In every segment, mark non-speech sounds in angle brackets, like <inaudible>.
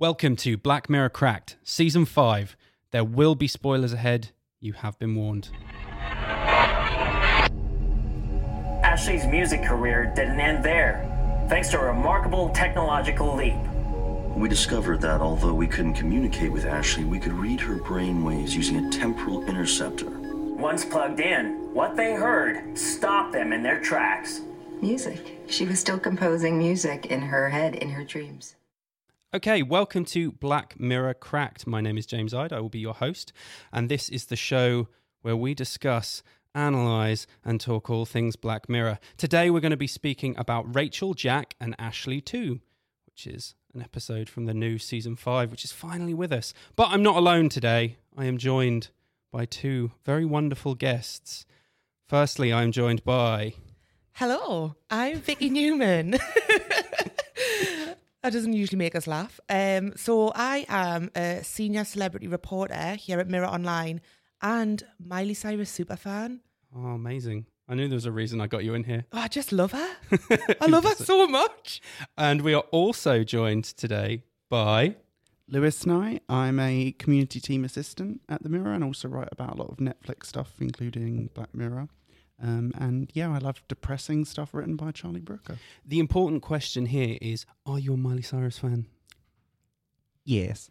Welcome to Black Mirror Cracked, Season 5. There will be spoilers ahead. You have been warned. Ashley's music career didn't end there, thanks to a remarkable technological leap. We discovered that although we couldn't communicate with Ashley, we could read her brainwaves using a temporal interceptor. Once plugged in, what they heard stopped them in their tracks. Music. She was still composing music in her head, in her dreams. Okay, welcome to Black Mirror Cracked. My name is James Ide. I will be your host, and this is the show where we discuss, analyze, and talk all things Black Mirror. Today, we're going to be speaking about Rachel, Jack, and Ashley Too, which is an episode from the new season 5, which is finally with us. But I'm not alone today. I am joined by two very wonderful guests. Firstly, I'm joined by. Hello, I'm Vicky Newman. <laughs> that doesn't usually make us laugh. Um, so I am a senior celebrity reporter here at Mirror Online and Miley Cyrus superfan. Oh, amazing. I knew there was a reason I got you in here. Oh, I just love her. <laughs> I love her so much. And we are also joined today by. Lewis Nye. I'm a community team assistant at the Mirror and also write about a lot of Netflix stuff, including Black Mirror. Um, and yeah, I love depressing stuff written by Charlie Brooker. The important question here is Are you a Miley Cyrus fan? Yes.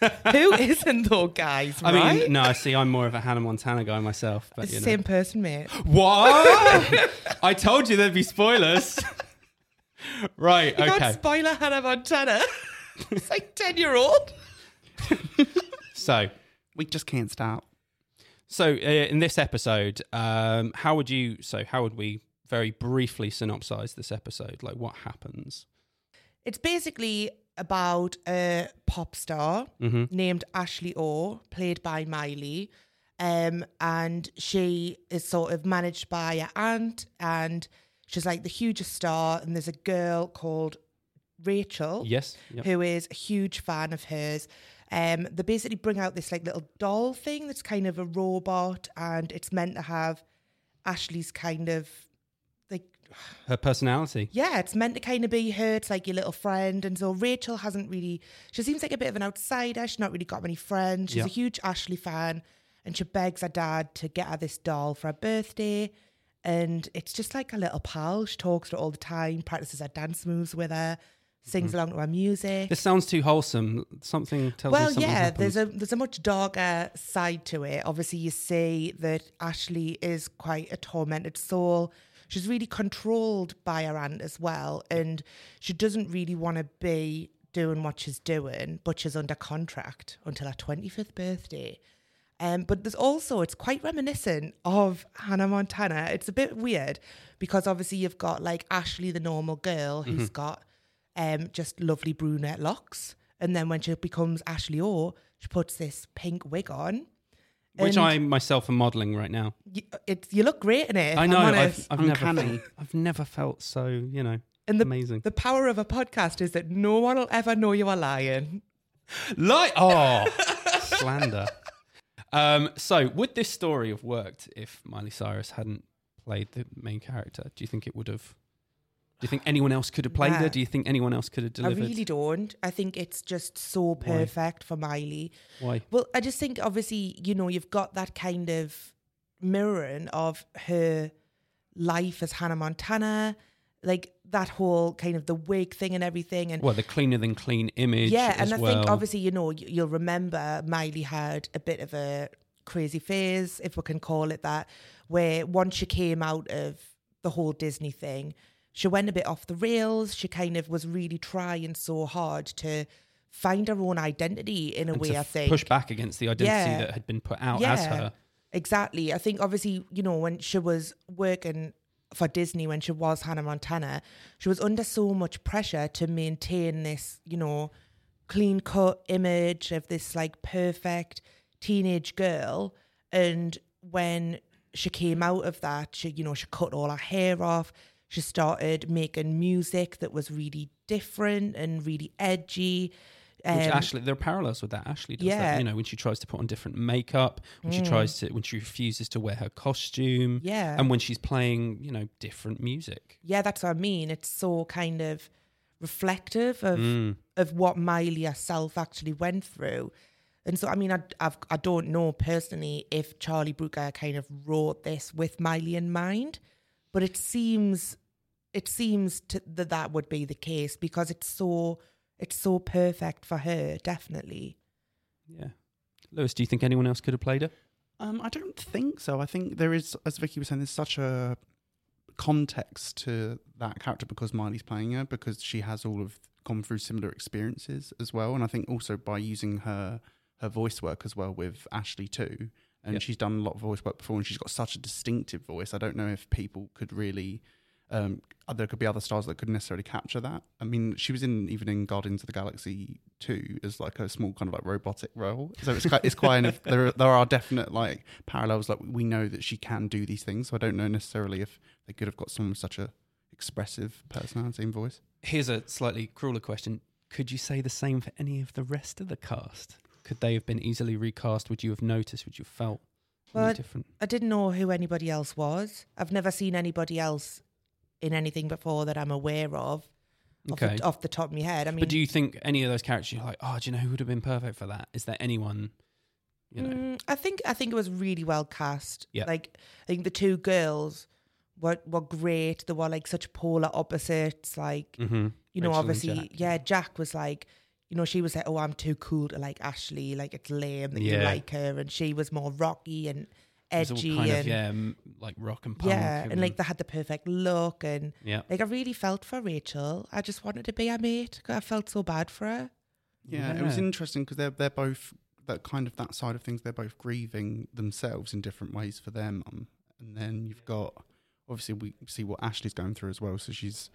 <laughs> Who isn't though, guys? I right? mean, no, I see. I'm more of a Hannah Montana guy myself. But you the know. same person, mate. What? <laughs> I told you there'd be spoilers. right. You okay. can't spoiler Hannah Montana. <laughs> it's like ten year old. So, We just can't stop. So uh, in this episode, um, how would you? So, how would we very briefly synopsize this episode? Like, what happens? It's basically about a pop star Mhm. named Ashley O, played by Miley. Um, and she is sort of managed by her aunt, and she's like the hugest star. And there's a girl called Rachel, Yes. Yep. who is a huge fan of hers. Um, they basically bring out this like little doll thing that's kind of a robot, and it's meant to have Ashley's kind of like Her personality. yeah, it's meant to kind of be her. It's like your little friend. And so Rachel hasn't really, she seems like a bit of an outsider. She's not really got many friends. She's Yeah. a huge Ashley fan. And she begs her dad to get her this doll for her birthday. And it's just like a little pal. She talks to her all the time, practices her dance moves with her, sings along to our music. This sounds too wholesome. Something tells me Well, something yeah, happened. there's a there's a much darker side to it. Obviously, you see that Ashley is quite a tormented soul. She's really controlled by her aunt as well, and she doesn't really want to be doing what she's doing, but she's under contract until her twenty fifth birthday. Um, but there's also it's quite reminiscent of Hannah Montana. It's a bit weird because obviously you've got like Ashley, the normal girl, Mm-hmm. who's got um, just lovely brunette locks, and then when she becomes Ashley O, she puts this pink wig on. Which and I myself am modelling right now. you, it's you look great in it. I I'm know. I've, I've never, Uncanny. felt, I've never felt so, you know, and the, amazing. The power of a podcast is that no one will ever know you are lying. Like, oh, <laughs> slander. Um, so, would this story have worked if Miley Cyrus hadn't played the main character? Do you think it would have? Do you think anyone else could have played her? Do you think anyone else could have delivered? I really don't. I think it's just so perfect for Miley. Why? Well, I just think obviously, you know, you've got that kind of mirroring of her life as Hannah Montana, like that whole kind of the wig thing and everything. And Well, the cleaner than clean image. yeah, and I well. think obviously, you know, you'll remember Miley had a bit of a crazy phase, if we can call it that, where once she came out of the whole Disney thing, she went a bit off the rails. She kind of was really trying so hard to find her own identity in a And way, I think. push back against the identity Yeah. that had been put out as her. Exactly. I think obviously, you know, when she was working for Disney, when she was Hannah Montana, she was under so much pressure to maintain this, you know, clean cut image of this like perfect teenage girl. And when she came out of that, she, you know, she cut all her hair off. She started making music that was really different and really edgy. Which Um, Ashley, there are parallels with that. Ashley does that. yeah. Mm. You know, when she tries to put on different makeup, when she tries to, when she refuses to wear her costume, Yeah. and when she's playing, you know, different music. yeah, that's what I mean. It's so kind of reflective of Mm. of what Miley herself actually went through. And so, I mean, I I've, I don't know personally if Charlie Brooker kind of wrote this with Miley in mind, but it seems it seems to, that that would be the case because it's so it's so perfect for her, definitely. Yeah. Lewis, do you think anyone else could have played her? Um, I don't think so. I think there is, as Vicky was saying, there's such a context to that character because Miley's playing her because she has all of gone through similar experiences as well, and I think also by using her her voice work as well with Ashley too, and Yep. she's done a lot of voice work before, and she's got such a distinctive voice. I don't know if people could really. Um, there could be other stars that could necessarily capture that. I mean, she was in even in Guardians of the Galaxy two as like a small kind of like robotic role. So it's quite, it's quite of <laughs> there. Are, there are definite like parallels. Like we know that she can do these things. So I don't know necessarily if they could have got someone with such a expressive personality and voice. Here's a slightly crueler question. Could you say the same for any of the rest of the cast? Could they have been easily recast? Would you have noticed? Would you have felt Well, different? I didn't know who anybody else was. I've never seen anybody else in anything before that I'm aware of. Off, Okay. the, off the top of my head, I mean, but do you think any of those characters you're like, oh, do you know who would have been perfect for that? Is there anyone, you know? Mm, I think I think it was really well cast. Yeah. Like I think the two girls were were great. They were like such polar opposites. Like Mm-hmm. you know, Rachel obviously, yeah. Jack was like, you know, she was like, oh, I'm too cool to like Ashley. Like it's lame that you like her, and she was more rocky and It was all edgy kind and of, yeah, like rock and punk. yeah, and like they had the perfect look and yeah. like I really felt for Rachel. I just wanted to be her mate. 'cause I felt so bad for her. Yeah, it was interesting because they're they're both that kind of that side of things. They're both grieving themselves in different ways for their mum, and then you've got obviously we see what Ashley's going through as well. So she's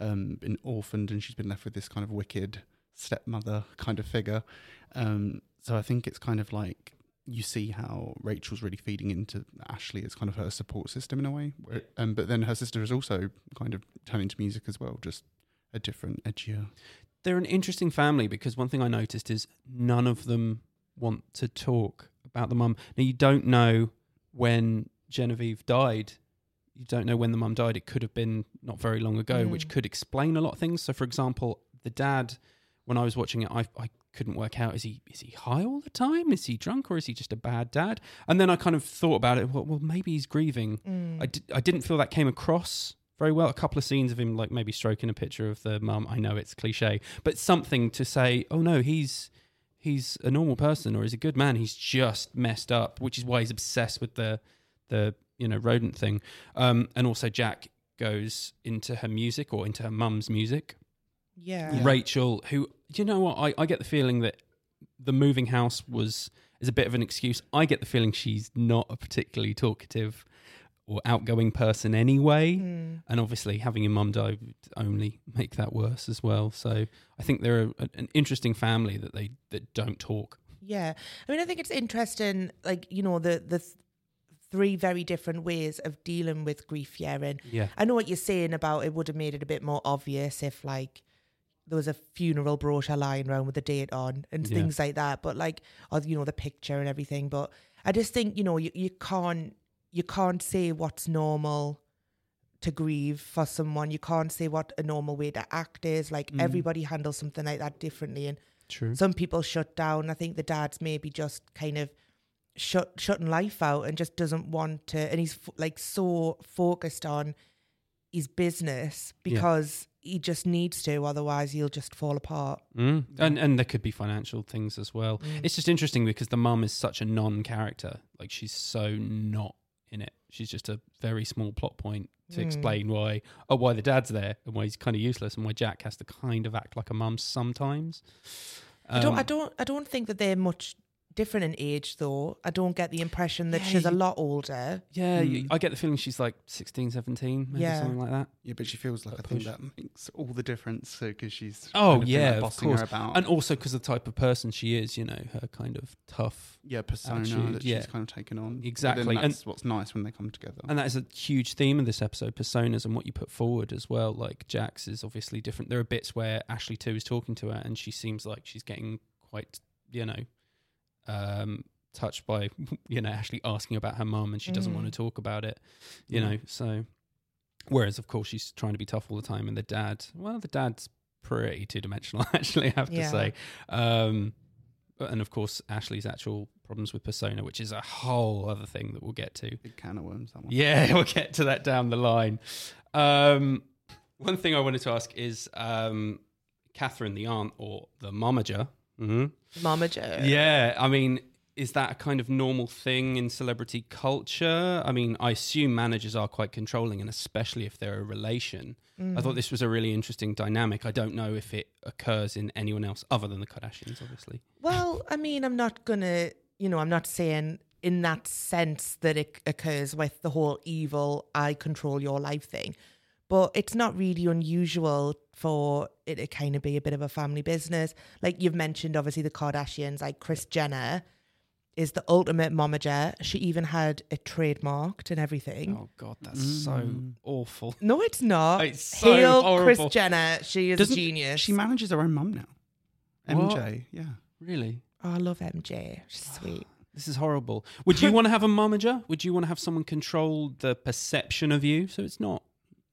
um, been orphaned and she's been left with this kind of wicked stepmother kind of figure. Um, so I think it's kind of like you see how Rachel's really feeding into Ashley as kind of her support system in a way. Um, but then her sister is also kind of turning to music as well, just a different, edgier. They're an interesting family because one thing I noticed is none of them want to talk about the mum. Now, you don't know when Genevieve died. You don't know when the mum died. It could have been not very long ago, which Mm. could explain a lot of things. So, for example, the dad, when I was watching it, I, I couldn't work out is he is he high all the time? Is he drunk or is he just a bad dad? And then I kind of thought about it. Well, well maybe he's grieving. Mm. I, di- I didn't feel that came across very well. A couple of scenes of him, like maybe stroking a picture of the mum. I know it's cliche, but something to say, oh no, he's he's a normal person or he's a good man. He's just messed up, which is why he's obsessed with the the you know rodent thing. Um, and also Jack goes into her music or into her mum's music. Yeah. Rachel, who you know what, I, I get the feeling that the moving house was is a bit of an excuse. I get the feeling she's not a particularly talkative or outgoing person anyway. Mm. And obviously, having your mum die would only make that worse as well. So I think they're a, an interesting family that they that don't talk. Yeah, I mean, I think it's interesting, like you know, the the th- three very different ways of dealing with grief. Yeah, Yeah, I know what you're saying about it would have made it a bit more obvious if like there was a funeral brochure lying around with the date on and Yeah. things like that. But like, or you know, the picture and everything. But I just think you know, you you can't you can't say what's normal to grieve for someone. You can't say what a normal way to act is. Like Mm. everybody handles something like that differently, and true. some people shut down. I think the dad's maybe just kind of shut shutting life out and just doesn't want to. And he's f- like so focused on his business because he just needs to, otherwise he'll just fall apart. Mm. And and there could be financial things as well. Mm. It's just interesting because the mum is such a non-character. Like she's so not in it. She's just a very small plot point to Mm. explain why oh why the dad's there and why he's kind of useless and why Jack has to kind of act like a mum sometimes. I don't. I Um, don't. I don't think that they're much different in age, though. I don't get the impression that Yeah, she's a lot older. Yeah, you- Mm. I get the feeling she's like 16, 17, maybe Yeah. something like that. Yeah, but she feels like That I think that makes all the difference because she's Oh, kind of yeah, like, of course. her about And also because the type of person she is, you know, her kind of tough. yeah persona attitude, that yeah. she's kind of taken on. Exactly, and- that's what's nice when they come together. And that is a huge theme of this episode, personas and what you put forward as well. Like Jax is obviously different. There are bits where Ashley too is talking to her and she seems like she's getting quite, you know, um, touched by, <laughs> you know, Ashley asking about her mum and she doesn't Mm. want to talk about it, you Yeah. know. So, whereas of course she's trying to be tough all the time and the dad, well, the dad's pretty two dimensional. <laughs> Actually, I have to say. Um, and of course, Ashley's actual problems with persona, which is a whole other thing that we'll get to. Big can of worms. That one. Yeah, <laughs> we'll get to that down the line. Um, one thing I wanted to ask is um, Catherine, the aunt or the momager. Hmm Mama Joe. Yeah, I mean, is that a kind of normal thing in celebrity culture? I mean, I assume managers are quite controlling, and especially if they're a relation. I thought this was a really interesting dynamic. I don't know if it occurs in anyone else other than the Kardashians, obviously. Well, I mean, I'm not gonna, you know, I'm not saying in that sense that it occurs with the whole evil "I control your life" thing, but it's not really unusual for it to kind of be a bit of a family business. Like you've mentioned, obviously the Kardashians, like Kris Jenner is the ultimate momager. She even had it trademarked and everything. Oh God, that's so mm. awful. No, it's not. It's so Hail horrible. Kris Jenner. She is Doesn't- a genius. She manages her own mum now. What? MJ. Yeah. Really, oh, I love MJ. She's <sighs> sweet. this is horrible. Would you <laughs> want to have a momager? Would you want to have someone control the perception of you? So it's not,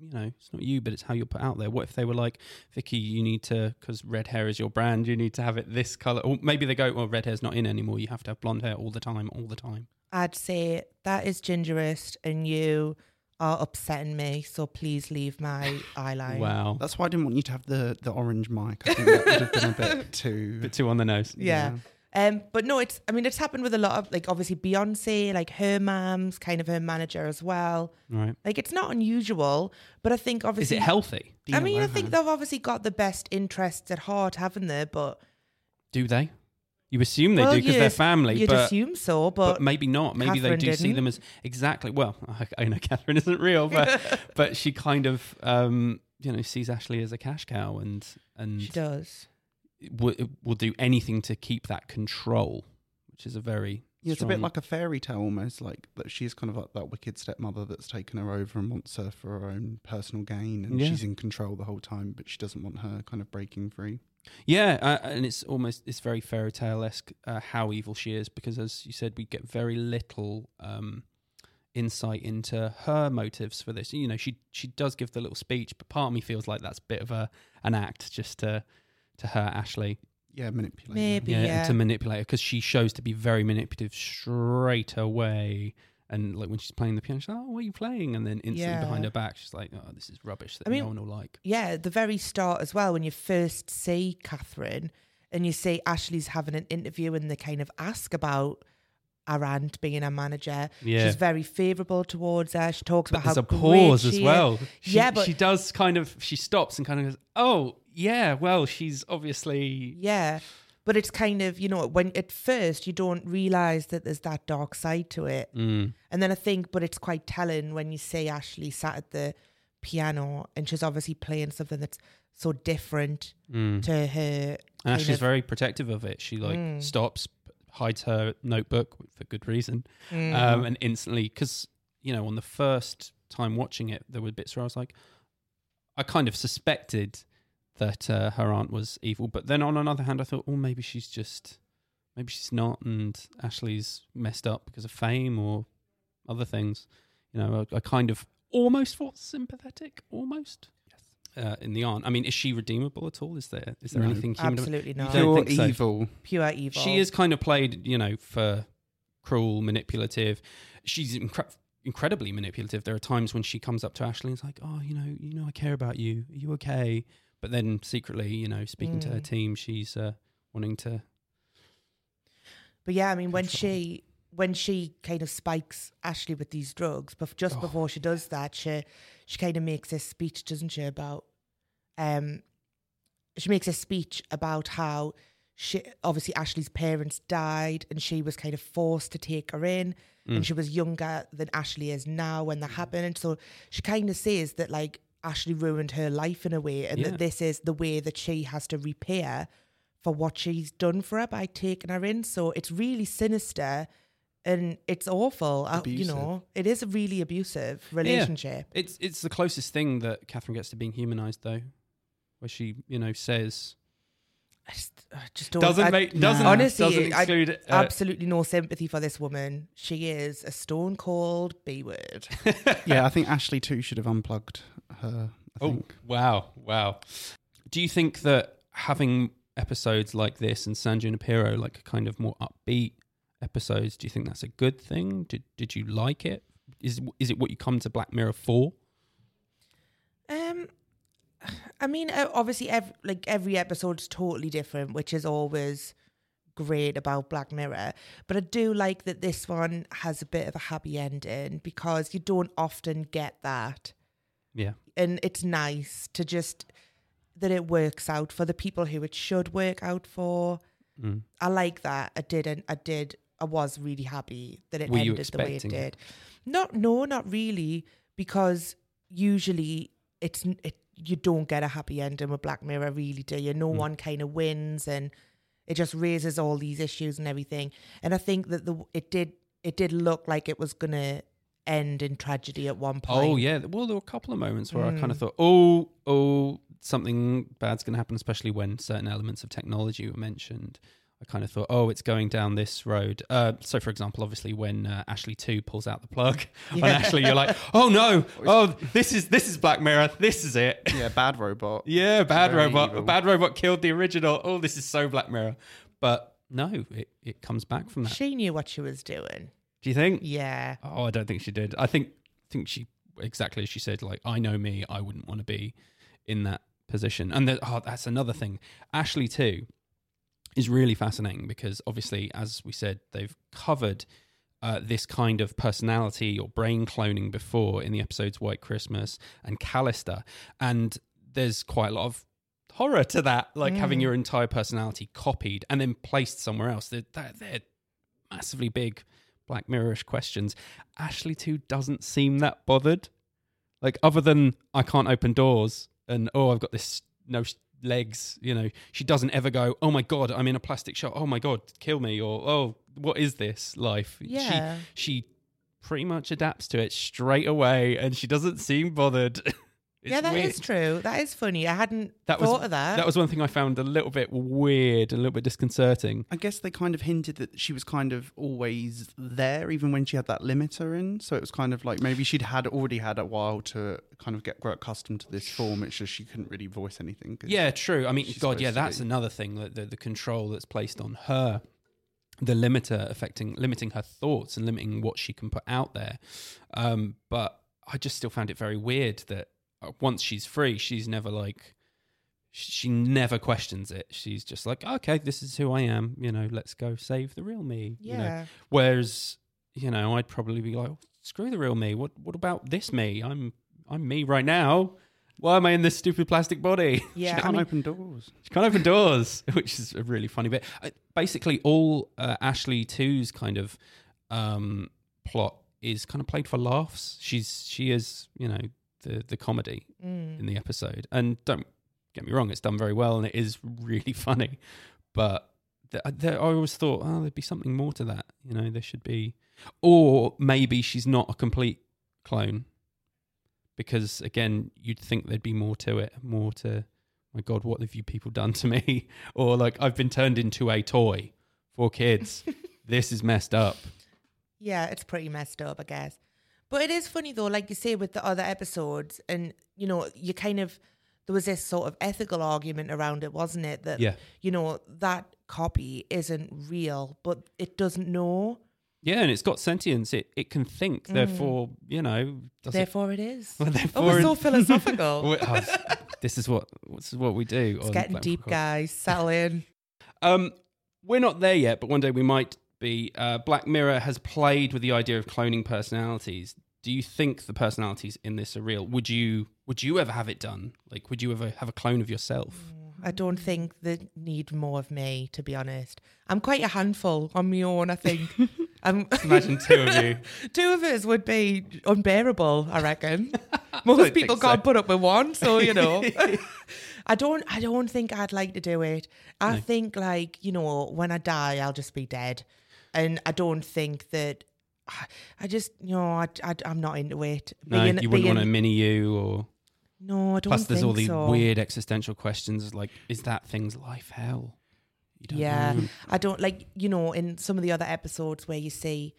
you know, it's not you, but it's how you're put out there. What if they were like, Vicky, you need to, because red hair is your brand, you need to have it this color. Or maybe they go, well, red hair's not in anymore. You have to have blonde hair all the time, all the time. I'd say that is gingerist and you are upsetting me, so please leave my <sighs> eyeline. Wow. That's why I didn't want you to have the, the orange mic. I think that would have been a bit <laughs> too. bit too on the nose. Yeah. Um, but no, it's I mean it's happened with a lot of like obviously Beyonce, like her mom's kind of her manager as well. Right. Like it's not unusual, but I think obviously Is it healthy? I mean, I think they've obviously got the best interests at heart, haven't they? But Do they? You assume they well, do because they're family, You'd but, assume so, but but, maybe not. Maybe they do see didn't. them as exactly. Well, I, <laughs> I know Catherine isn't real, but <laughs> but she kind of um, you know sees Ashley as a cash cow and and she does. Will, will do anything to keep that control, which is a very Yeah, it's a bit like a fairy tale almost, like that she's kind of like that wicked stepmother that's taken her over and wants her for her own personal gain, and Yeah. she's in control the whole time, but she doesn't want her kind of breaking free. Yeah, uh, and it's almost it's very fairy tale esque uh, how evil she is because, as you said, we get very little um, insight into her motives for this. You know, she she does give the little speech, but part of me feels like that's a bit of a an act just to to her Ashley, Yeah, manipulate. Maybe. yeah, Yeah. to manipulate her because she shows to be very manipulative straight away. And like when she's playing the piano, she's like, "Oh, what are you playing?" And then instantly behind her back, she's like, "Oh, this is rubbish that I mean, no one will like." yeah, at the very start as well, when you first see Catherine and you see Ashley's having an interview and they kind of ask about our aunt being a manager, Yeah. she's very favourable towards her. She talks But about there's how a pause as well. She, yeah, but she does kind of she stops and kind of goes, "Oh, yeah, well, she's obviously yeah, but it's kind of you know when at first you don't realize that there's that dark side to it, Mm. and then I think, but it's quite telling when you see Ashley sat at the piano and she's obviously playing something that's so different Mm. to her. And she's of- very protective of it. She like Mm. stops, hides her notebook for good reason, Mm. um, and instantly because you know on the first time watching it, there were bits where I was like, I kind of suspected that uh, her aunt was evil, but then on another hand, I thought, well, maybe she's just, maybe she's not, and Ashley's messed up because of fame or other things. You know, I, I kind of almost felt sympathetic, almost. Uh, in the aunt, I mean, is she redeemable at all? Is there is there No. anything human? about- Absolutely You not. don't Pure think so? evil. Pure evil. She is kind of played, you know, for cruel, manipulative. She's incre- incredibly manipulative. There are times when she comes up to Ashley and is like, "Oh, you know, you know, I care about you. Are you okay?" But then secretly, you know, speaking to her Mm. team, she's uh, wanting to. But yeah, I mean, when she when she kind of spikes Ashley with these drugs, but just Oh. before she does that, she she kind of makes this speech, doesn't she, about um, she makes a speech about how she obviously Ashley's parents died and she was kind of forced to take her in, Mm. and she was younger than Ashley is now when that happened, and so she kind of says that like Ashley ruined her life in a way, and Yeah. that this is the way that she has to repair for what she's done for her by taking her in. So it's really sinister and it's awful. Uh, you know, it is a really abusive relationship. Yeah. It's it's the closest thing that Catherine gets to being humanized, though, where she, you know, says I just, I just don't. doesn't I- make doesn't honestly, doesn't I- exclude uh, absolutely no sympathy for this woman. She is a stone cold B word. <laughs> yeah, I think Ashley too should have unplugged her. I Oh think. wow, wow! Do you think that having episodes like this and San Junipero, like a kind of more upbeat episodes, do you think that's a good thing? Did Did you like it? Is Is it what you come to Black Mirror for? Um, I mean, obviously, every, like every episode's totally different, which is always great about Black Mirror. But I do like that this one has a bit of a happy ending because you don't often get that, Yeah. and it's nice to just that it works out for the people who it should work out for. Mm. I like that. I didn't. I did. I was really happy that it Were ended the way it did. it? Not, no, not really, because usually it's it. You don't get a happy ending with Black Mirror, really, do you? No Mm. one kind of wins, and it just raises all these issues and everything. And I think that the it did it did look like it was gonna end in tragedy at one point. Oh yeah. Well, there were a couple of moments where I kind Mm. of thought, oh, oh, something bad's going to happen, especially when certain elements of technology were mentioned. I kind of thought, oh, it's going down this road. Uh, so, for example, obviously, when uh, Ashley Too pulls out the plug <laughs> on Ashley, you're like, oh no, oh, this is this is Black Mirror. This is it. <laughs> Yeah, bad robot. Yeah, bad Very robot. evil. Bad robot killed the original. Oh, this is so Black Mirror. But no, it, it comes back from that. She knew what she was doing. Do you think? Yeah. Oh, I don't think she did. I think think she exactly as she said. Like, I know me. I wouldn't want to be in that position. And the, oh, that's another thing. Ashley too is really fascinating because obviously, as we said, they've covered. Uh, this kind of personality or brain cloning before in the episodes White Christmas and Callister. And there's quite a lot of horror to that, like having your entire personality copied and then placed somewhere else. They're, they're, they're massively big Black Mirrorish questions. Ashley too doesn't seem that bothered. Like other than I can't open doors and oh I've got this no legs, you know, she doesn't ever go, "Oh my god, I'm in a plastic shot. Oh my god, kill me." Or, "Oh, what is this life?" Yeah. She she pretty much adapts to it straight away and she doesn't seem bothered. <laughs> It's yeah, that is weird. true. That is funny. I hadn't That was thought of that. That was one thing I found a little bit weird, a little bit disconcerting. I guess they kind of hinted that she was kind of always there, even when she had that limiter in. So it was kind of like maybe she'd had already had a while to kind of get grow accustomed to this form. It's just she couldn't really voice anything. Yeah, true. I mean, God, yeah, that's another thing that the, the control that's placed on her, the limiter affecting, limiting her thoughts and limiting what she can put out there. Um, but I just still found it very weird that once she's free, she's never like, she never questions it. She's just like, okay, this is who I am. You know, let's go save the real me. You know? yeah. Whereas, you know, I'd probably be like, screw the real me. What what about this me? I'm I'm me right now. Why am I in this stupid plastic body? <laughs> Yeah. she can't mean- open doors. She can't open doors, <laughs> which is a really funny bit. Uh, Basically, all uh, Ashley Too's kind of um, plot is kind of played for laughs. She's she is you know the the comedy Mm. in the episode, and don't get me wrong, it's done very well and it is <laughs> really funny. But th- there, I always thought, oh, there'd be something more to that. You know, there should be, or maybe she's not a complete clone, because again, you'd think there'd be more to it, more to. My God, what have you people done to me? <laughs> Or like, I've been turned into a toy for kids. <laughs> this is messed up. Yeah, it's pretty messed up, I guess. But it is funny though, like you say with the other episodes, and you know, you kind of there was this sort of ethical argument around it, wasn't it? That Yeah. you know that copy isn't real, but it doesn't know. Yeah, and it's got sentience. It it can think. Therefore, you know, does it Therefore, it is. Well, oh, therefore we're so philosophical. <laughs> Oh, this is what this is what we do. it's getting deep, guys. Settle in. <laughs> Um, we're not there yet, but one day we might be. Uh, Black Mirror has played with the idea of cloning personalities. Do you think the personalities in this are real? Would you Would you ever have it done? Like, would you ever have a clone of yourself? I don't think they need more of me, to be honest. I'm quite a handful on my own, I think. <laughs> I'm, Imagine two of you. <laughs> two of us would be unbearable, I reckon. <laughs> Most think people so. can't put up with one, so you know. I don't I don't think I'd like to do it. I think like, you know, when I die I'll just be dead. And I don't think that I- I just you know I, I am not into it. No, Being- you wouldn't being- want a mini you, or No, I don't plus there's all these so. weird existential questions like, is that thing's life hell? You don't Yeah, know. I don't like you know in some of the other episodes where you see,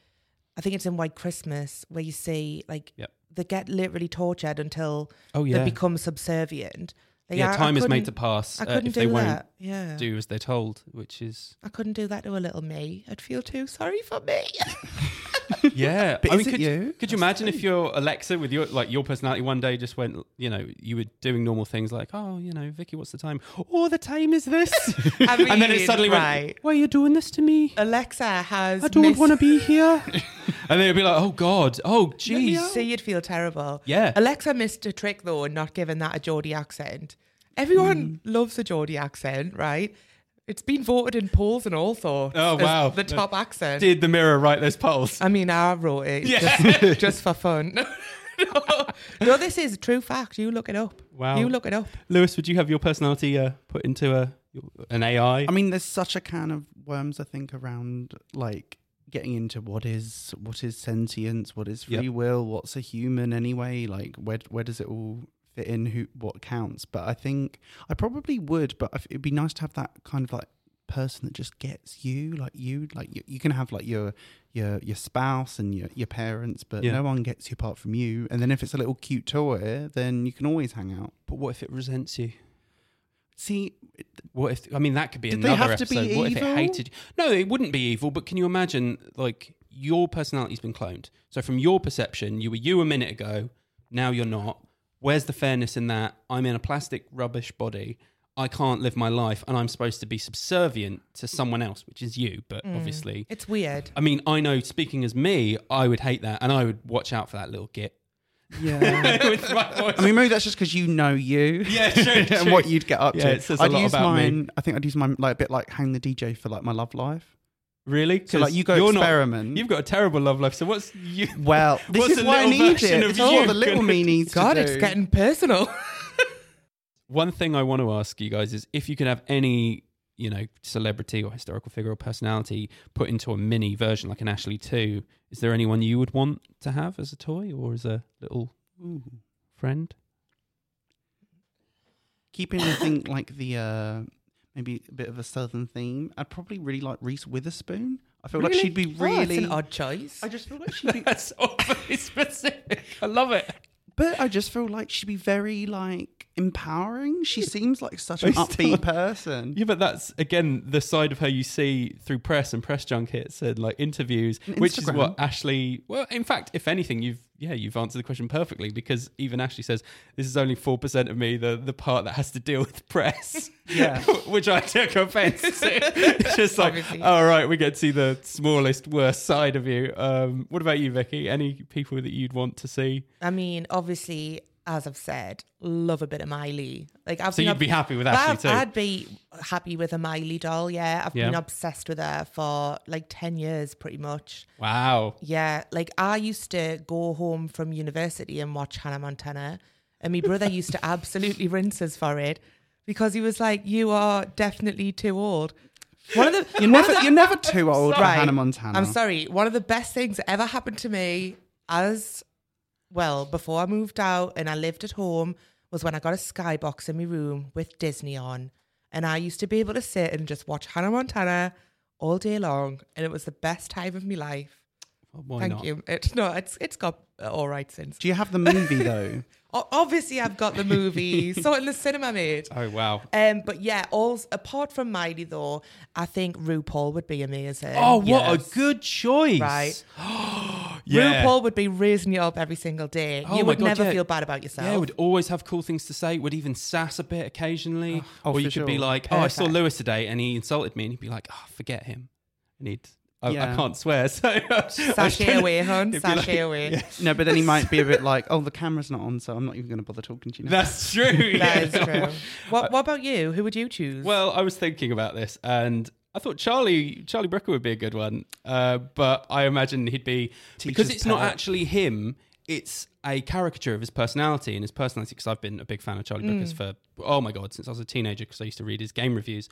I think it's in White Christmas where you see like Yep. they get literally tortured until Oh yeah. they become subservient. Like, yeah, I- I time is made to pass I uh, couldn't if do they won't that. Yeah, do as they're told, which is I couldn't do that to a little me. I'd feel too sorry for me. <laughs> yeah. <laughs> But I is mean, it could you? Could you imagine if your Alexa with your like your personality one day just went, you know, you were doing normal things like, oh, you know, Vicky, what's the time? Oh, the time is this, <laughs> I and then it suddenly right. went, why are you doing this to me? Alexa has. I don't missed- want to be here. and then it'd be like, oh God, oh jeez. So you'd feel terrible. Yeah. Alexa missed a trick though, in not giving that a Geordie accent. Everyone Hmm. loves a Geordie accent, right? It's been voted in polls and all sorts. Oh, wow. The top accent. Did the mirror write those polls? I mean, I wrote it Yeah. just, <laughs> just for fun. <laughs> no, no, this is a true fact. You look it up. Wow. You look it up. Lewis, would you have your personality uh, put into a an AI? I mean, there's such a can of worms. I think around like getting into what is what is sentience, what is free Yep. will, what's a human anyway. Like where where does it all fit in? Who what counts? But I think I probably would. But it'd be nice to have that kind of like person that just gets you like you like you, you can have like your your your spouse and your your parents but Yeah. no one gets you apart from you and then if it's a little cute toy then you can always hang out but what if it resents you? see What if? I mean, that could be Did they another have to be episode. what if it evil? hated? you? No, it wouldn't be evil. But can you imagine, like, your personality's been cloned? So from your perception, you were you a minute ago. Now you're not. Where's the fairness in that? I'm in a plastic rubbish body. I can't live my life, and I'm supposed to be subservient to someone else, which is you. But mm. obviously, It's weird. I mean, I know. Speaking as me, I would hate that, and I would watch out for that little git. yeah <laughs> With my voice. I mean, maybe that's just because you know you. Yeah, <laughs> true, and true. what you'd get up Yeah, to. it says a I'd lot use about me. mine. I think I'd use mine like a bit like hang the DJ for like my love life. Really? So like 'Cause you go you're not- experiment. you've got a terrible love life. So what's you? <laughs> well, <laughs> this What's is a why I need it. It's all the little gonna- me <laughs> needs to God, do. it's getting personal. One thing I want to ask you guys is if you could have any, you know, celebrity or historical figure or personality put into a mini version like an Ashley Too, is there anyone you would want to have as a toy or as a little Ooh. friend? Keeping I think like the uh maybe a bit of a southern theme. I'd probably really like Reese Witherspoon. I feel like she'd be Oh, it's really. an odd choice. I just feel like <laughs> she'd be. That's overly specific. I love it. But I just feel like she'd be very like empowering. She seems like such <laughs> an upbeat on- person. Yeah, but that's again the side of her you see through press and press junkets and like interviews, And which is what Ashley. Well, in fact, if anything, you've yeah you've answered the question perfectly because even Ashley says this is only four percent of me, the the part that has to deal with press. <laughs> Yeah. <laughs> which I took offence to. <laughs> It's just like, Obviously. all right, we get to see the smallest, worst side of you. Um, what about you, Vicky? Any people that you'd want to see? I mean, obviously, as I've said, love a bit of Miley. Like I've so you'd ob- be happy with Well, Ashley I'd, too. I'd be happy with a Miley doll. Yeah, I've Yeah. been obsessed with her for like ten years, pretty much. wow. Yeah, like I used to go home from university and watch Hannah Montana, and my brother used to absolutely rinse us for it because he was like, "You are definitely too old." One of the You're never you're never too old for Right. Hannah Montana. I'm sorry. One of the best things that ever happened to me as well before I moved out and I lived at home was when I got a skybox in my room with Disney on. And I used to be able to sit and just watch Hannah Montana all day long. And it was the best time of my life. Well, Thank not? you. It, no, it's it's got uh, all right since. Do you have the movie though? <laughs> Obviously, I've got the movie. <laughs> Saw it in the cinema, mate. Oh wow. Um, but yeah, all apart from Miley though, I think RuPaul would be amazing. Oh, what Yes. a good choice! Right. <gasps> <gasps> Yeah. RuPaul would be raising you up every single day. Oh you would God, never yeah. feel bad about yourself. Yeah, would always have cool things to say. Would even sass a bit occasionally. Oh, or you could be sure. like, "Oh, I saw Lewis today, and he insulted me," and he'd be like, "Oh, forget him." And he'd, I, I can't swear, <laughs> so I Sashay gonna- away, hon. it'd like- Sashay away. no, but then he might be a bit like, oh, the camera's not on, so I'm not even going to bother talking to you. Now. That's true. <laughs> That yeah. is true. What What about you? Who would you choose? Well, I was thinking about this, and I thought Charlie Charlie Brooker would be a good one, uh, but I imagine he'd be because Teacher's it's not actually him. It's a caricature of his personality and his personality. Because I've been a big fan of Charlie Brooker's for oh my god since I was a teenager. Because I used to read his game reviews.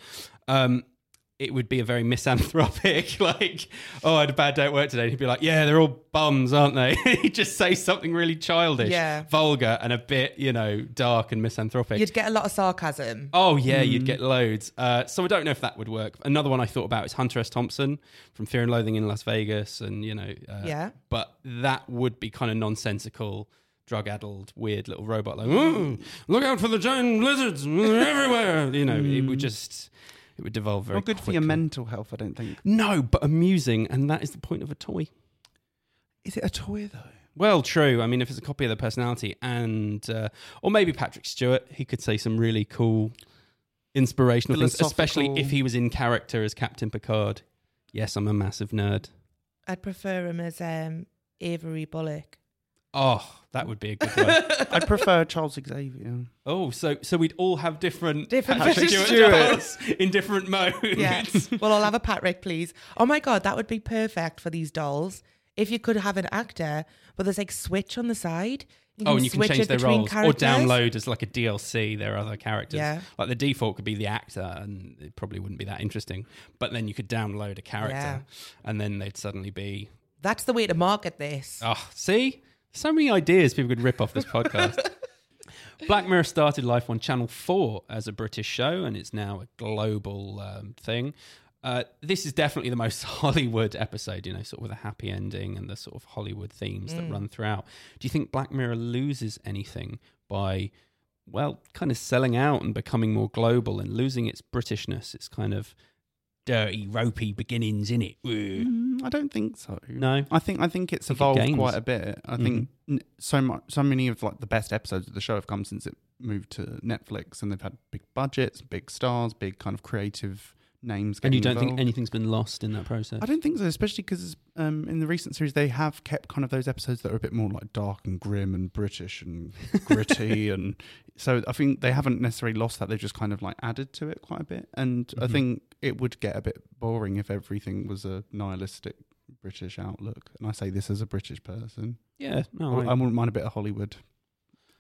Um, it would be a very misanthropic, <laughs> like, oh, I had a bad day at work today. And he'd be like, yeah, they're all bums, aren't they? <laughs> he'd just say something really childish, Yeah. vulgar, and a bit, you know, dark and misanthropic. You'd get a lot of sarcasm. Oh yeah, Hmm. you'd get loads. Uh, so I don't know if that would work. Another one I thought about is Hunter S. Thompson from Fear and Loathing in Las Vegas, and you know, uh, Yeah. But that would be kind of nonsensical, drug-addled, weird little robot like, look out for the giant lizards, <laughs> everywhere. You know, it would just it would devolve very Not good for your mental health, I don't think. No, but amusing, and that is the point of a toy. Is it a toy though? Well, true. I mean, if it's a copy of the personality, and uh, or maybe Patrick Stewart, he could say some really cool, inspirational things, especially if he was in character as Captain Picard. Yes, I'm a massive nerd. I'd prefer him as um, Avery Bullock. Oh, that would be a good one. <laughs> I'd prefer Charles Xavier. oh, so so we'd all have different Different Patrick Stewart dolls in different modes. Yes. well, I'll have a Patrick, please. Oh my god, that would be perfect for these dolls. If you could have an actor, but there's like switch on the side. Oh, and you can switch change it their between roles or download as like a DLC their other characters. Yeah. Like the default could be the actor, and it probably wouldn't be that interesting. But then you could download a character, Yeah. and then they'd suddenly be That's the way to market this. Oh, see? So many ideas people could rip off this podcast. <laughs> Black Mirror started life on Channel 4 as a British show, and it's now a global um, thing. Uh, this is definitely the most <laughs> Hollywood episode, you know, sort of with a happy ending and the sort of Hollywood themes that run throughout. Do you think Black Mirror loses anything by, well, kind of selling out and becoming more global and losing its Britishness, its kind of dirty, ropey beginnings in it? Mm, I don't think so. No? I think I think it's think evolved gains. quite a bit. I think n- so much, so many of like the best episodes of the show have come since it moved to Netflix, and they've had big budgets, big stars, big kind of creative names. And you don't think anything's been lost in that process? I don't think so, especially because um, in the recent series they have kept kind of those episodes that are a bit more like dark and grim and British and <laughs> gritty, and so I think they haven't necessarily lost that. They've just kind of like added to it quite a bit, and I Mhm. think it would get a bit boring if everything was a nihilistic British outlook. And I say this as a British person. Yeah, I, no, I, I wouldn't mind a bit of Hollywood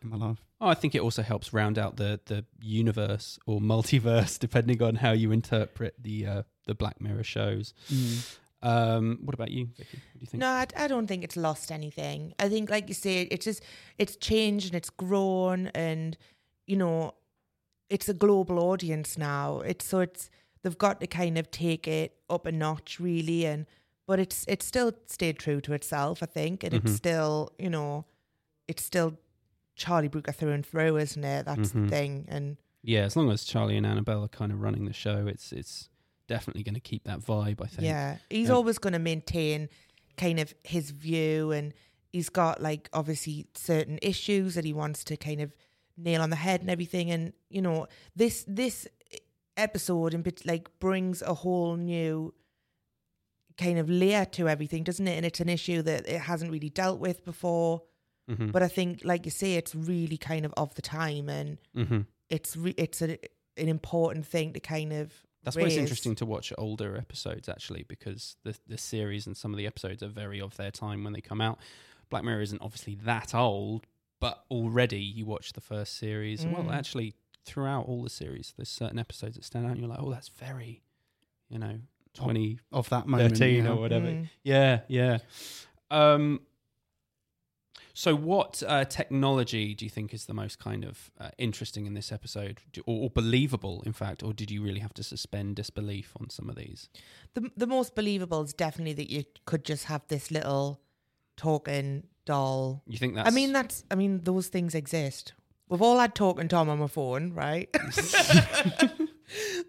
in my life. oh, I think it also helps round out the the universe or multiverse, <laughs> depending on how you interpret the uh, the Black Mirror shows. Um, what about you, Vicky? What do you think? No, I, I don't think it's lost anything. I think, like you say, it's just it's changed and it's grown, and you know, it's a global audience now. It's so it's they've got to kind of take it up a notch, really, and but it's it's still stayed true to itself, I think, and it's Mhm. still you know, it's still Charlie Brooker through and through, isn't it? That's Mhm. the thing, and Yeah, as long as Charlie and Annabel are kind of running the show, it's it's definitely going to keep that vibe. I think. Yeah, he's Yeah. always going to maintain kind of his view, and he's got like obviously certain issues that he wants to kind of nail on the head and everything. And you know, this this episode and like brings a whole new kind of layer to everything, doesn't it? And it's an issue that it hasn't really dealt with before. Mhm. But I think, like you say, it's really kind of of the time, and Mhm. it's re- it's a, an important thing to kind of. That's why it's interesting to watch older episodes actually, because the the series and some of the episodes are very of their time when they come out. Black Mirror isn't obviously that old, but already you watch the first series. Well, Mm. actually, throughout all the series, there's certain episodes that stand out, and you're like, oh, that's very, you know, twenty Of that moment, thirteen yeah. or whatever. Mm. Yeah, yeah. Um, so, what uh, technology do you think is the most kind of uh, interesting in this episode, Do- or, or believable, in fact, or did you really have to suspend disbelief on some of these? the the most believable is definitely that you could just have this little talking doll. You think that's? I mean, that's I mean, those things exist. We've all had talking Tom on my phone, right? <laughs>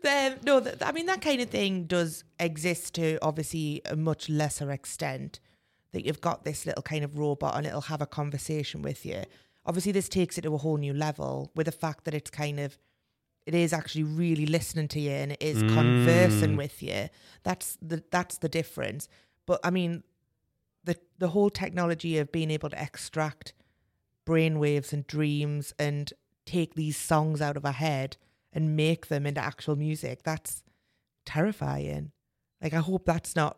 then no, th- I mean that kind of thing does exist to obviously a much lesser extent. That you've got this little kind of robot and it'll have a conversation with you. Obviously, this takes it to a whole new level with the fact that it's kind of it is actually really listening to you and it is conversing Mm. with you. That's the that's the difference. But I mean, the the whole technology of being able to extract brainwaves and dreams and take these songs out of our head and make them into actual music. That's terrifying. Like I hope that's not.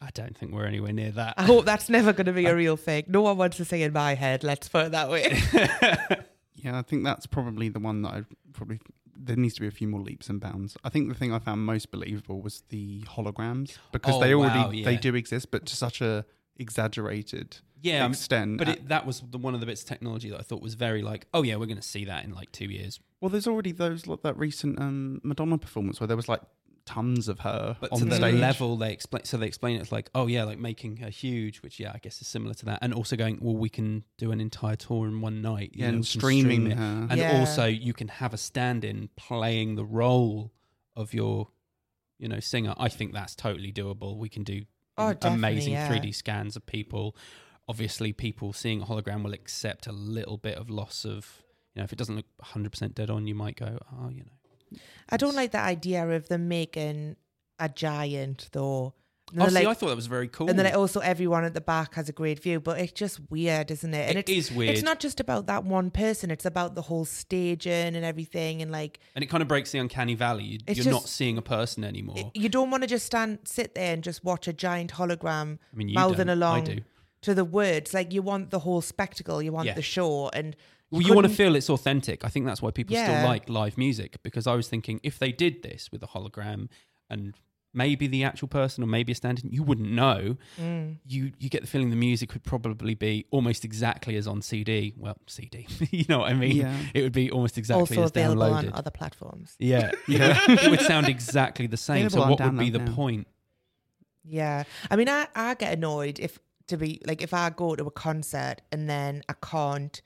I don't think we're anywhere near that. I hope that's never going to be a <laughs> real thing. No one wants to sing in my head. Let's put it that way. <laughs> <laughs> Yeah, I think that's probably the one that I probably there needs to be a few more leaps and bounds. I think the thing I found most believable was the holograms because Oh, they already wow, yeah. they do exist, but to such a exaggerated yeah, extent. but it, that was the, one of the bits of technology that I thought was very like, oh yeah, we're going to see that in like two years. well, there's already those like that recent um, Madonna performance where there was like tons of her But on to the stage. level they explain, so they explain it's like, oh yeah, like making her huge, which yeah, I guess is similar to that, and also going, well, we can do an entire tour in one night, you Yeah, know, and streaming stream it. her. and Yeah. also you can have a stand-in playing the role of your, you know, singer. I think that's totally doable. We can do Oh, amazing yeah. 3D scans of people. Obviously, people seeing a hologram will accept a little bit of loss of, you know, if it doesn't look 100% dead on, you might go, oh, you know. I don't like the idea of them making a giant though. And Oh, see, like- I thought that was very cool. And then also everyone at the back has a great view, but it's just weird, isn't it? And It it's, is weird. It's not just about that one person; it's about the whole staging and everything. And like, and it kind of breaks the uncanny valley. You, It's you're not seeing a person anymore. you don't want to just stand, sit there, and just watch a giant hologram I mean, you mouthing don't. I do. To the words. Like, you want the whole spectacle, you want Yeah. the show, and Well, you want to couldn't- feel it's authentic. I think that's why people Yeah. still like live music because I was thinking if they did this with a hologram and maybe the actual person or maybe a stand-in, you wouldn't know. Mm. You you get the feeling the music would probably be almost exactly as on CD. Well, CD, <laughs> you know what I mean? Yeah. It would be almost exactly also as available on downloaded. other platforms. yeah, <laughs> yeah. it would sound exactly the same. So Available on what would be the now. point? Yeah. I mean, I, I get annoyed if, to be like, if I go to a concert and then I can't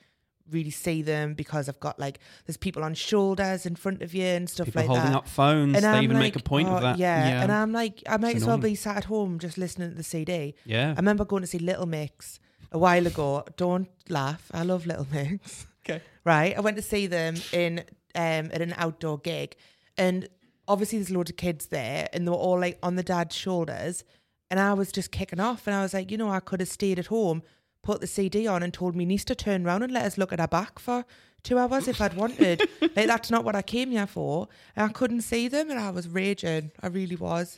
really see them because I've got like, there's people on shoulders in front of you and stuff People like holding that. up phones. and they I'm even make a point oh, of that. Yeah. Yeah. And I'm like, I might It's as well annoying. be sat at home just listening to the CD. Yeah. I remember going to see Little Mix a while ago. Don't laugh. I love Little Mix. <laughs> Okay. Right. I went to see them in um at an outdoor gig. And obviously there's loads of kids there and they were all like on the dad's shoulders. And I was just kicking off and I was like, you know, I could have stayed at home, put the CD on and told me niece to turn around and let us look at her back for two hours if I'd wanted. <laughs> like that's not what I came here for. And I couldn't see them and I was raging. I really was.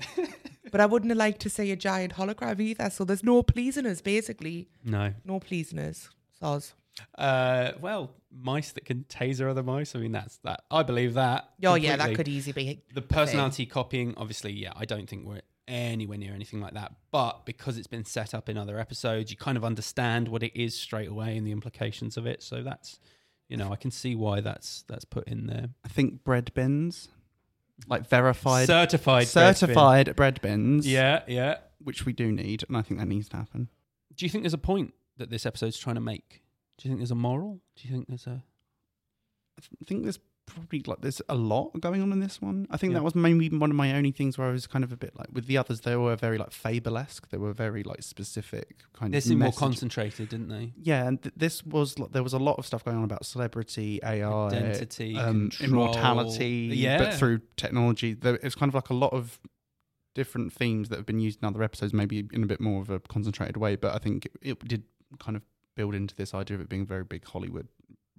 but I wouldn't have liked to see a giant hologram either. So there's no pleasing us, basically. No. No pleasing us. Soz. Uh, well, mice that can taser other mice. I mean, that's that. I believe that. Oh yeah, that could easily be The personality copying, obviously, yeah, I don't think we're anywhere near anything like that. But because it's been set up in other episodes, you kind of understand what it is straight away and the implications of it. So that's, you know, I can see why that's that's put in there. I think bread bins, like verified, certified, bread certified bread bins. Yeah, yeah. which we do need, and I think that needs to happen. Do you think there's a point that this episode's trying to make? Do you think there's a moral? Do you think there's a? I think there's probably like there's a lot going on in this one. I think Yeah. that was maybe one of my only things where I was kind of a bit like with the others. They were very like fable-esque. They were very like specific kind They of. seemed more concentrated, didn't they? Yeah, and th- this was like, there was a lot of stuff going on about celebrity, AI, Identity, um, immortality, Yeah. but through technology. There, it's kind of like a lot of different themes that have been used in other episodes, maybe in a bit more of a concentrated way. But I think it, it did kind of build into this idea of it being a very big Hollywood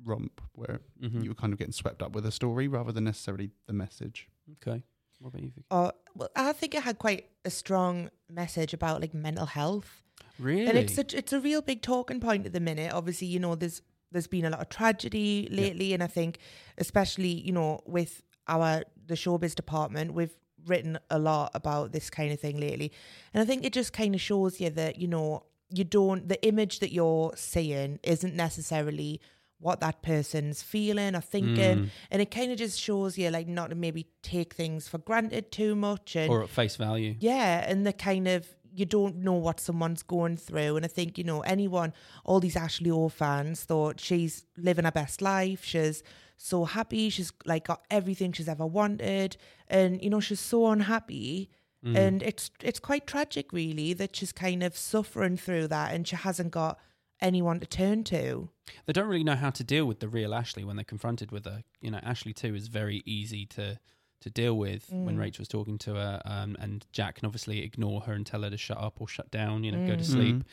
romp, where Mhm. you were kind of getting swept up with a story rather than necessarily the message. Okay. What about you? Vicky? Oh, well, I think it had quite a strong message about like mental health. Really? And it's a it's a real big talking point at the minute. Obviously, you know, there's there's been a lot of tragedy lately, and I think especially you know with our the showbiz department, we've written a lot about this kind of thing lately, and I think it just kind of shows you that you know you don't the image that you're seeing isn't necessarily what that person's feeling or thinking Mm. and it kind of just shows you like not to maybe take things for granted too much and or at face value. yeah, and the kind of you don't know what someone's going through, and I think you know anyone, all these Ashley O fans thought she's living her best life. She's so happy. She's like got everything she's ever wanted, and you know she's so unhappy. Mm. And it's it's quite tragic, really, that she's kind of suffering through that, and she hasn't got anyone to turn to. They don't really know how to deal with the real Ashley when they're confronted with her. You know, Ashley Too is very easy to to deal with when Mm. Rachel's talking to her, um, and Jack can obviously ignore her and tell her to shut up or shut down. You know, go to Mm. sleep. Mhm.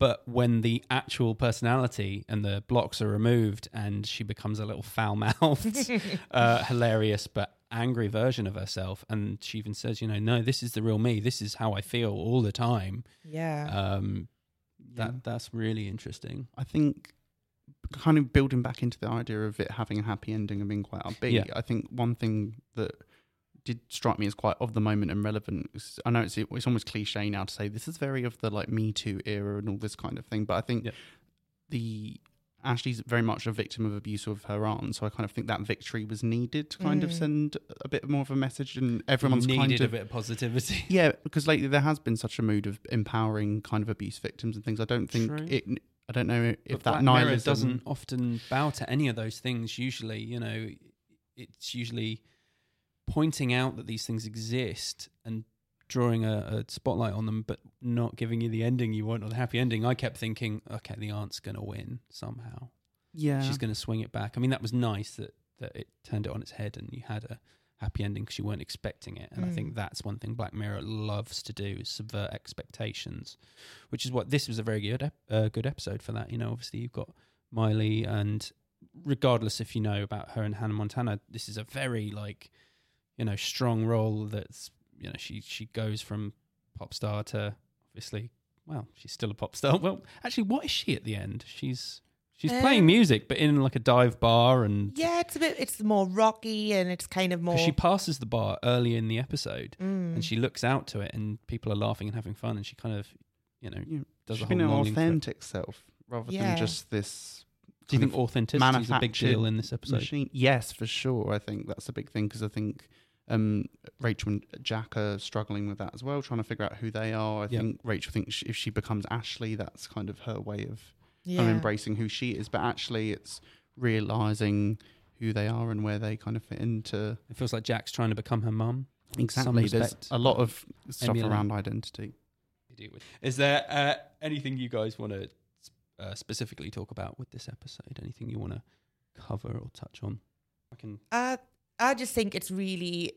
But when the actual personality and the blocks are removed, and she becomes a little foul mouthed, <laughs> uh, hilarious but angry version of herself, and she even says, "You know, no, this is the real me. This is how I feel all the time." Yeah, Um, that Yeah. that's really interesting. I think kind of building back into the idea of it having a happy ending and being quite upbeat. Yeah. I think one thing that did strike me as quite of the moment and relevant. I know it's it's almost cliche now to say this is very of the like Me Too era and all this kind of thing, but I think Yep. the Ashley's very much a victim of abuse of her aunt, so I kind of think that victory was needed to kind of mm. send a bit more of a message, and everyone's needed kind a bit of positivity. <laughs> yeah, because lately there has been such a mood of empowering kind of abuse victims and things. I don't think True. it. I don't know if But that Black Mirror doesn't often bow to any of those things. Usually, you know, it's usually pointing out that these things exist and drawing a, a spotlight on them, but not giving you the ending you want or the happy ending. I kept thinking, okay, the aunt's going to win somehow. Yeah, She's going to swing it back. I mean, that was nice that that it turned it on its head and you had a happy ending because you weren't expecting it. And I think that's one thing Black Mirror loves to do is subvert expectations, which is what this was a very good ep- uh, good episode for that. You know, obviously you've got Miley, and regardless if you know about her and Hannah Montana, this is a very like you know strong role. That's you know she she goes from pop star to obviously well she's still a pop star. Well, actually, what is she at the end? She's She's playing Um, music, but in like a dive bar, and Yeah, it's a bit. It's more rocky and it's kind of more. 'cause she passes the bar early in the episode, Mm. and she looks out to it, and people are laughing and having fun, and she kind of, you know, Yeah, does she's a whole been an longing for it. authentic self rather Yeah. than just this. Do you think of authenticity is a big deal in this episode? machine? Yes, for sure. I think that's a big thing because I think um, Rachel and Jack are struggling with that as well, trying to figure out who they are. I Yeah. think Rachel thinks if she becomes Ashley, that's kind of her way of yeah. of embracing who she is. But actually, it's realizing who they are and where they kind of fit into. It feels like Jack's trying to become her mum. Exactly. There's a lot of stuff emulate. around identity. Is there uh, anything you guys want to uh, specifically talk about with this episode? Anything you want to cover or touch on? I can. I I just think it's really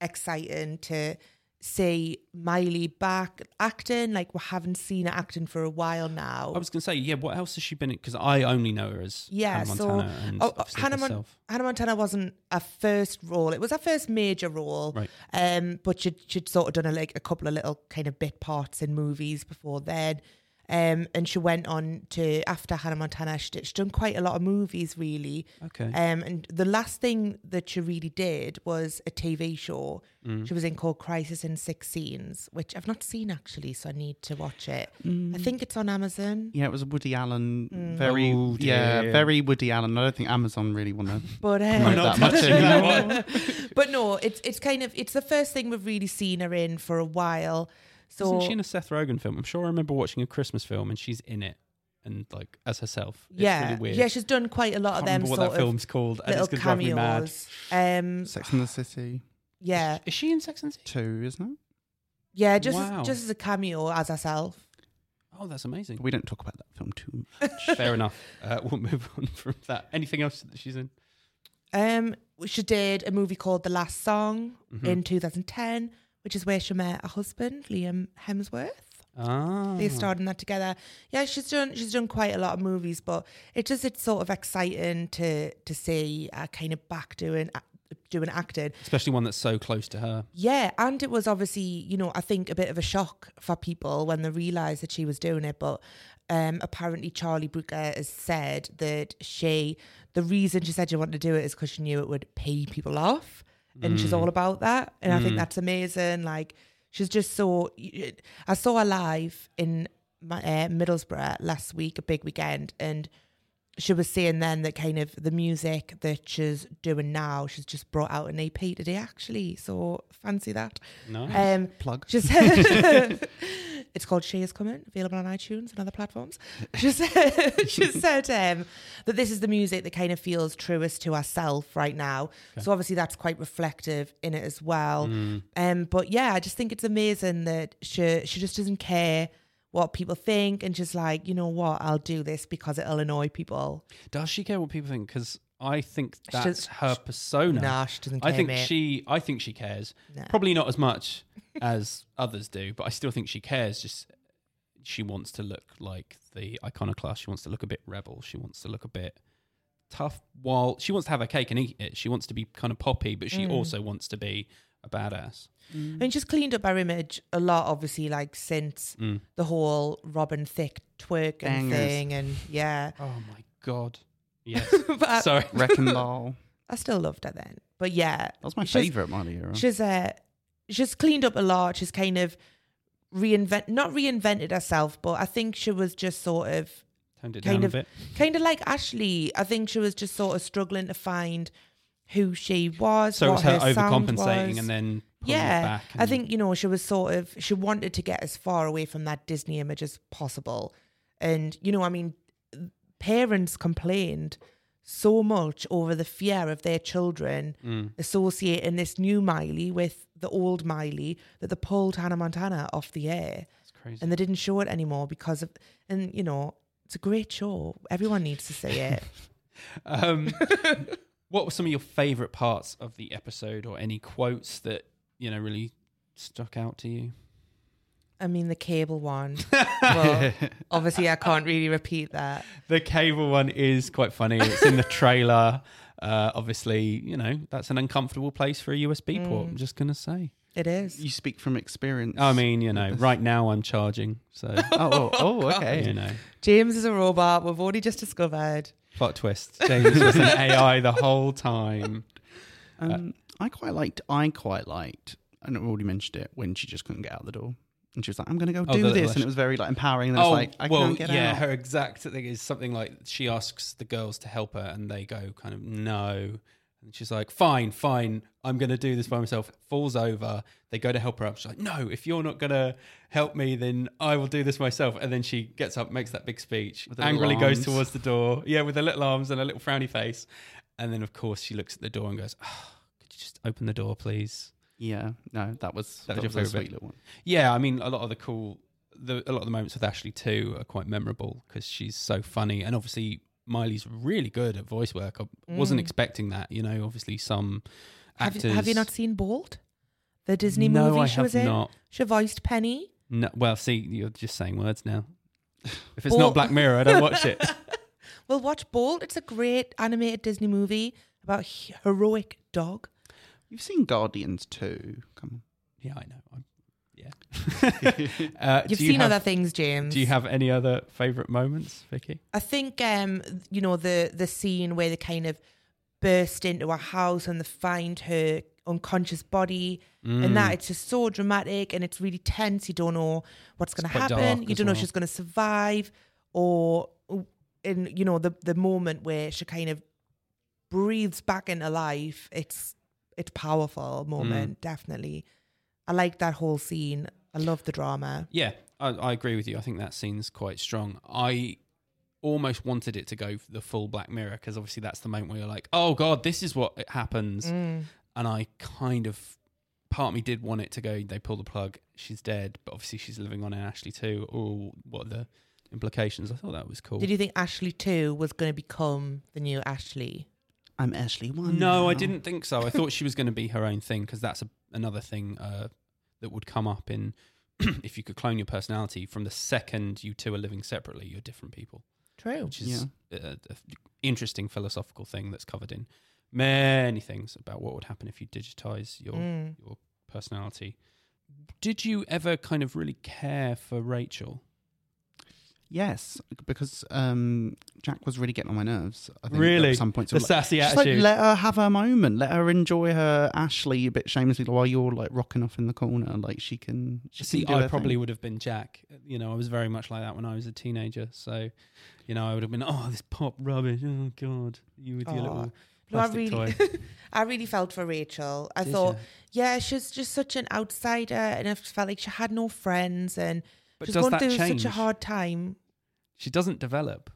exciting to see Miley back acting. Like we haven't seen her acting for a while now. I was going to say, yeah. What else has she been in? Because I only know her as Yeah, Hannah so- Montana and Oh, oh, Hannah Mon- Hannah Montana wasn't a first role; it was her first major role. Right. Um, but she'd, she'd sort of done a, like a couple of little kind of bit parts in movies before then. Um, and she went on to after Hannah Montana. She did, she'd done quite a lot of movies, really. Okay. Um, and the last thing that she really did was a TV show. Mm. She was in called Crisis in Six Scenes, which I've not seen actually, so I need to watch it. Mm. I think it's on Amazon. Yeah, it was a Woody Allen, Mm. very Oh, yeah, dear. very Woody Allen. I don't think Amazon really want to <laughs> But promote um, that much anymore. <laughs> but no, it's it's kind of it's the first thing we've really seen her in for a while. So Isn't she in a Seth Rogen film? I'm sure I remember watching a Christmas film and she's in it and like as herself. It's yeah, really weird. yeah, she's done quite a lot of can't them remember what that of film's called. and little it's gonna drive me mad. cameos. Um, Sex and the City yeah, Is she in Sex and the City? two, isn't it? yeah, just Wow. as, just as a cameo as herself. Oh, that's amazing. But we don't talk about that film too much. <laughs> Fair enough. Uh, we'll move on <laughs> from that. Anything else that she's in? Um, she did a movie called The Last Song Mm-hmm. in 2010, which is where she met her husband Liam Hemsworth. Ah, They starred in that together. Yeah, she's done she's done quite a lot of movies, but it just it's sort of exciting to to see uh, kind of back doing doing acting. especially one that's so close to her. Yeah, and it was obviously, you know, I think a bit of a shock for people when they realised that she was doing it. But um, apparently, Charlie Brooker has said that she, the reason she said she wanted to do it is because she knew it would pay people off. And she's all about that. And I think that's amazing. Like, she's just so. I saw her live in my, uh, Middlesbrough last week, a big weekend. And she was saying then that kind of the music that she's doing now, she's just brought out an EP today actually. So fancy that. Nice. Um, Plug. she <laughs> said <laughs> <laughs> it's called She Is Coming, available on iTunes and other platforms. <laughs> She said, she <laughs> said um, that this is the music that kind of feels truest to herself right now. So obviously that's quite reflective in it as well. Um, but yeah, I just think it's amazing that she she just doesn't care what people think and just like you know what I'll do this because it'll annoy people. Does she care what people think? Because I think that's her persona. Nah, she doesn't I think mate. she. I think she cares. Nah. Probably not as much as others do, but I still think she cares. Just she wants to look like the iconoclast. She wants to look a bit rebel. She wants to look a bit tough. While she wants to have her cake and eat it, she wants to be kind of poppy, but Mm. she also wants to be a badass. And she's cleaned up her image a lot, obviously, like since Mm. the whole Robin Thicke twerking Bangerz. thing, and yeah. Oh my god. Yes. <laughs> but I, Sorry. Wrecking Ball. <laughs> I still loved her then. But yeah, That was my She's- favourite Miley era. she's uh, she's cleaned up a lot. She's kind of reinvent, not reinvented herself, but I think she was just sort of kind down of a bit. kind of like Ashley. I think she was just sort of struggling to find who she was. So it was her sound overcompensating and then yeah, back. I think you know she was sort of she wanted to get as far away from that Disney image as possible, and you know I mean, parents complained so much over the fear of their children Mm. associating this new Miley with the old Miley that they pulled Hannah Montana off the air It's crazy. and they didn't show it anymore because of and you know it's a great show everyone needs to see it <laughs> Um, what were some of your favourite parts of the episode, or any quotes that you know really stuck out to you? I mean the cable one <laughs> well obviously I can't really repeat that The cable one is quite funny. It's in the trailer. <laughs> Uh, obviously, you know that's an uncomfortable place for a USB port. I'm just gonna say. it is You speak from experience. I mean, you know, right now I'm charging, so <laughs> oh, oh, oh, okay. you know, James is a robot we've already just discovered plot twist. James was an AI the whole time. Um, I quite liked. I quite liked. And I've already mentioned it when she just couldn't get out the door, and she was like, "I'm going to go Oh, do this," and it was very like empowering. And then it's oh, like, "I well, can't get yeah, out." her exact thing is something like she asks the girls to help her, and they go kind of no, and she's like, "Fine, fine, I'm going to do this by myself." Falls over. They go to help her up. She's like, "No, if you're not going to help me, then I will do this myself." And then she gets up, makes that big speech, With the little angrily goes towards the door. Yeah, with her little arms and a little frowny face, and then of course she looks at the door and goes, oh, "Could you just open the door, please?" Yeah, no, that was That that, was was, a sweet bit? little one. Yeah, I mean, a lot of the cool, the, a lot of the moments with Ashley Too are quite memorable because she's so funny, and obviously Miley's really good at voice work. I wasn't mm. expecting that, you know. Obviously, some have actors. you, have you not seen Bolt the Disney no, movie I she have was in not. she voiced Penny No, well, see, you're just saying words now. <laughs> If it's Well- not Black Mirror, I don't watch it. <laughs> well watch Bolt it's a great animated Disney movie about a heroic dog You've seen Guardians too. Come on. yeah, I know. I'm, yeah. <laughs> <laughs> uh, you've do you seen have, other things James Do you have any other favourite moments, Vicky? I think um you know the the scene where they kind of burst into a house and they find her unconscious body and Mm. that it's just so dramatic and it's really tense you don't know what's going to happen you don't know if she's going to survive or in you know the the moment where she kind of breathes back into life it's it's powerful moment definitely I like that whole scene I love the drama Yeah, I, I agree with you. I think that scene's quite strong. I almost wanted it to go the full Black Mirror because obviously that's the moment where you're like, oh god, this is what happens, Mm. and I kind of part of me did want it to go. They pull the plug, she's dead, but obviously she's living on in Ashley Too. Oh, what are the implications? I thought that was cool. did you think Ashley Too was going to become the new Ashley I'm Ashley one. No, I didn't think so. I thought she was going to be her own thing because that's a, another thing uh, that would come up in <clears throat> if you could clone your personality from the second you two are living separately, you're different people, true which is a, a interesting philosophical thing that's covered in many things about what would happen if you digitize your Mm. your personality. Did you ever kind of really care for Rachel? Yes, because um, Jack was really getting on my nerves. I think Really? at some point, The like, sassy just like attitude. let her have her moment. Let her enjoy her Ashley a bit shamelessly while you're like rocking off in the corner. Like she can. She See, can I probably thing. would have been Jack. You know, I was very much like that when I was a teenager. So, you know, I would have been, oh, this pop rubbish. Oh God, you with your Aw. little No, I plastic really. <laughs> I really felt for Rachel. I Did thought, ya? yeah, she's just such an outsider, and I felt like she had no friends, and But she's going through change? such a hard time. She doesn't develop.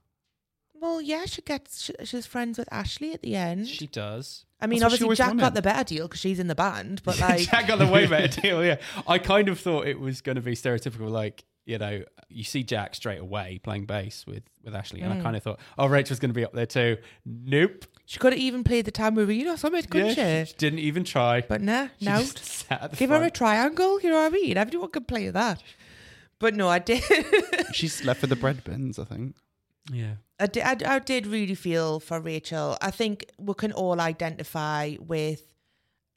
Well, yeah, she gets she, she's friends with Ashley at the end. She does. I mean, That's what she obviously always Jack wanted. got the better deal because she's in the band, but <laughs> like, Jack got the way better <laughs> deal. Yeah, I kind of thought it was going to be stereotypical. Like, you know, you see Jack straight away playing bass with with Ashley, and I Mm. kind of thought, oh, Rachel's going to be up there too. Nope. she could have even played the tambourine or something, couldn't yeah, she? she didn't even try. But nah, She no. just <laughs> sat at the Give her a front. triangle, you know what I mean? Everyone can play that. But no, I did. <laughs> She's left with the bread bins. I think. Yeah. I did, I, I did really feel for Rachel. I think we can all identify with,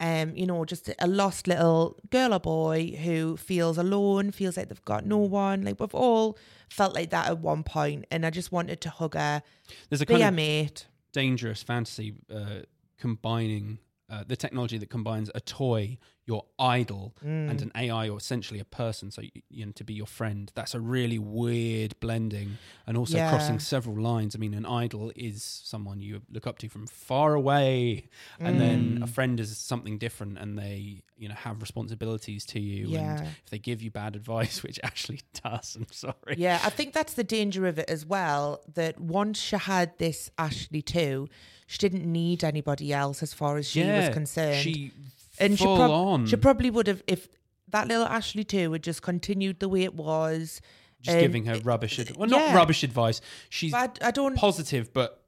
um, you know, just a lost little girl or boy who feels alone, feels like they've got no one. Like we've all felt like that at one point, and I just wanted to hug her, There's a be kind a of mate. dangerous fantasy uh, combining uh, the technology that combines a toy, your idol and an AI or essentially a person, so you, know to be your friend. That's a really weird blending, and also Yeah. crossing several lines. I mean, an idol is someone you look up to from far away, and then a Mm. friend is something different, and they you know have responsibilities to you. Yeah. And if they give you bad <laughs> advice, which actually does, I'm sorry. Yeah, I think that's the danger of it as well. That once she had this Ashley Too, she didn't need anybody else as far as she was concerned. She and she, prob- on she probably would have if that little Ashley Too had just continued the way it was. just um, giving her rubbish advice. Well, not yeah. rubbish advice. She's I, I don't. positive, but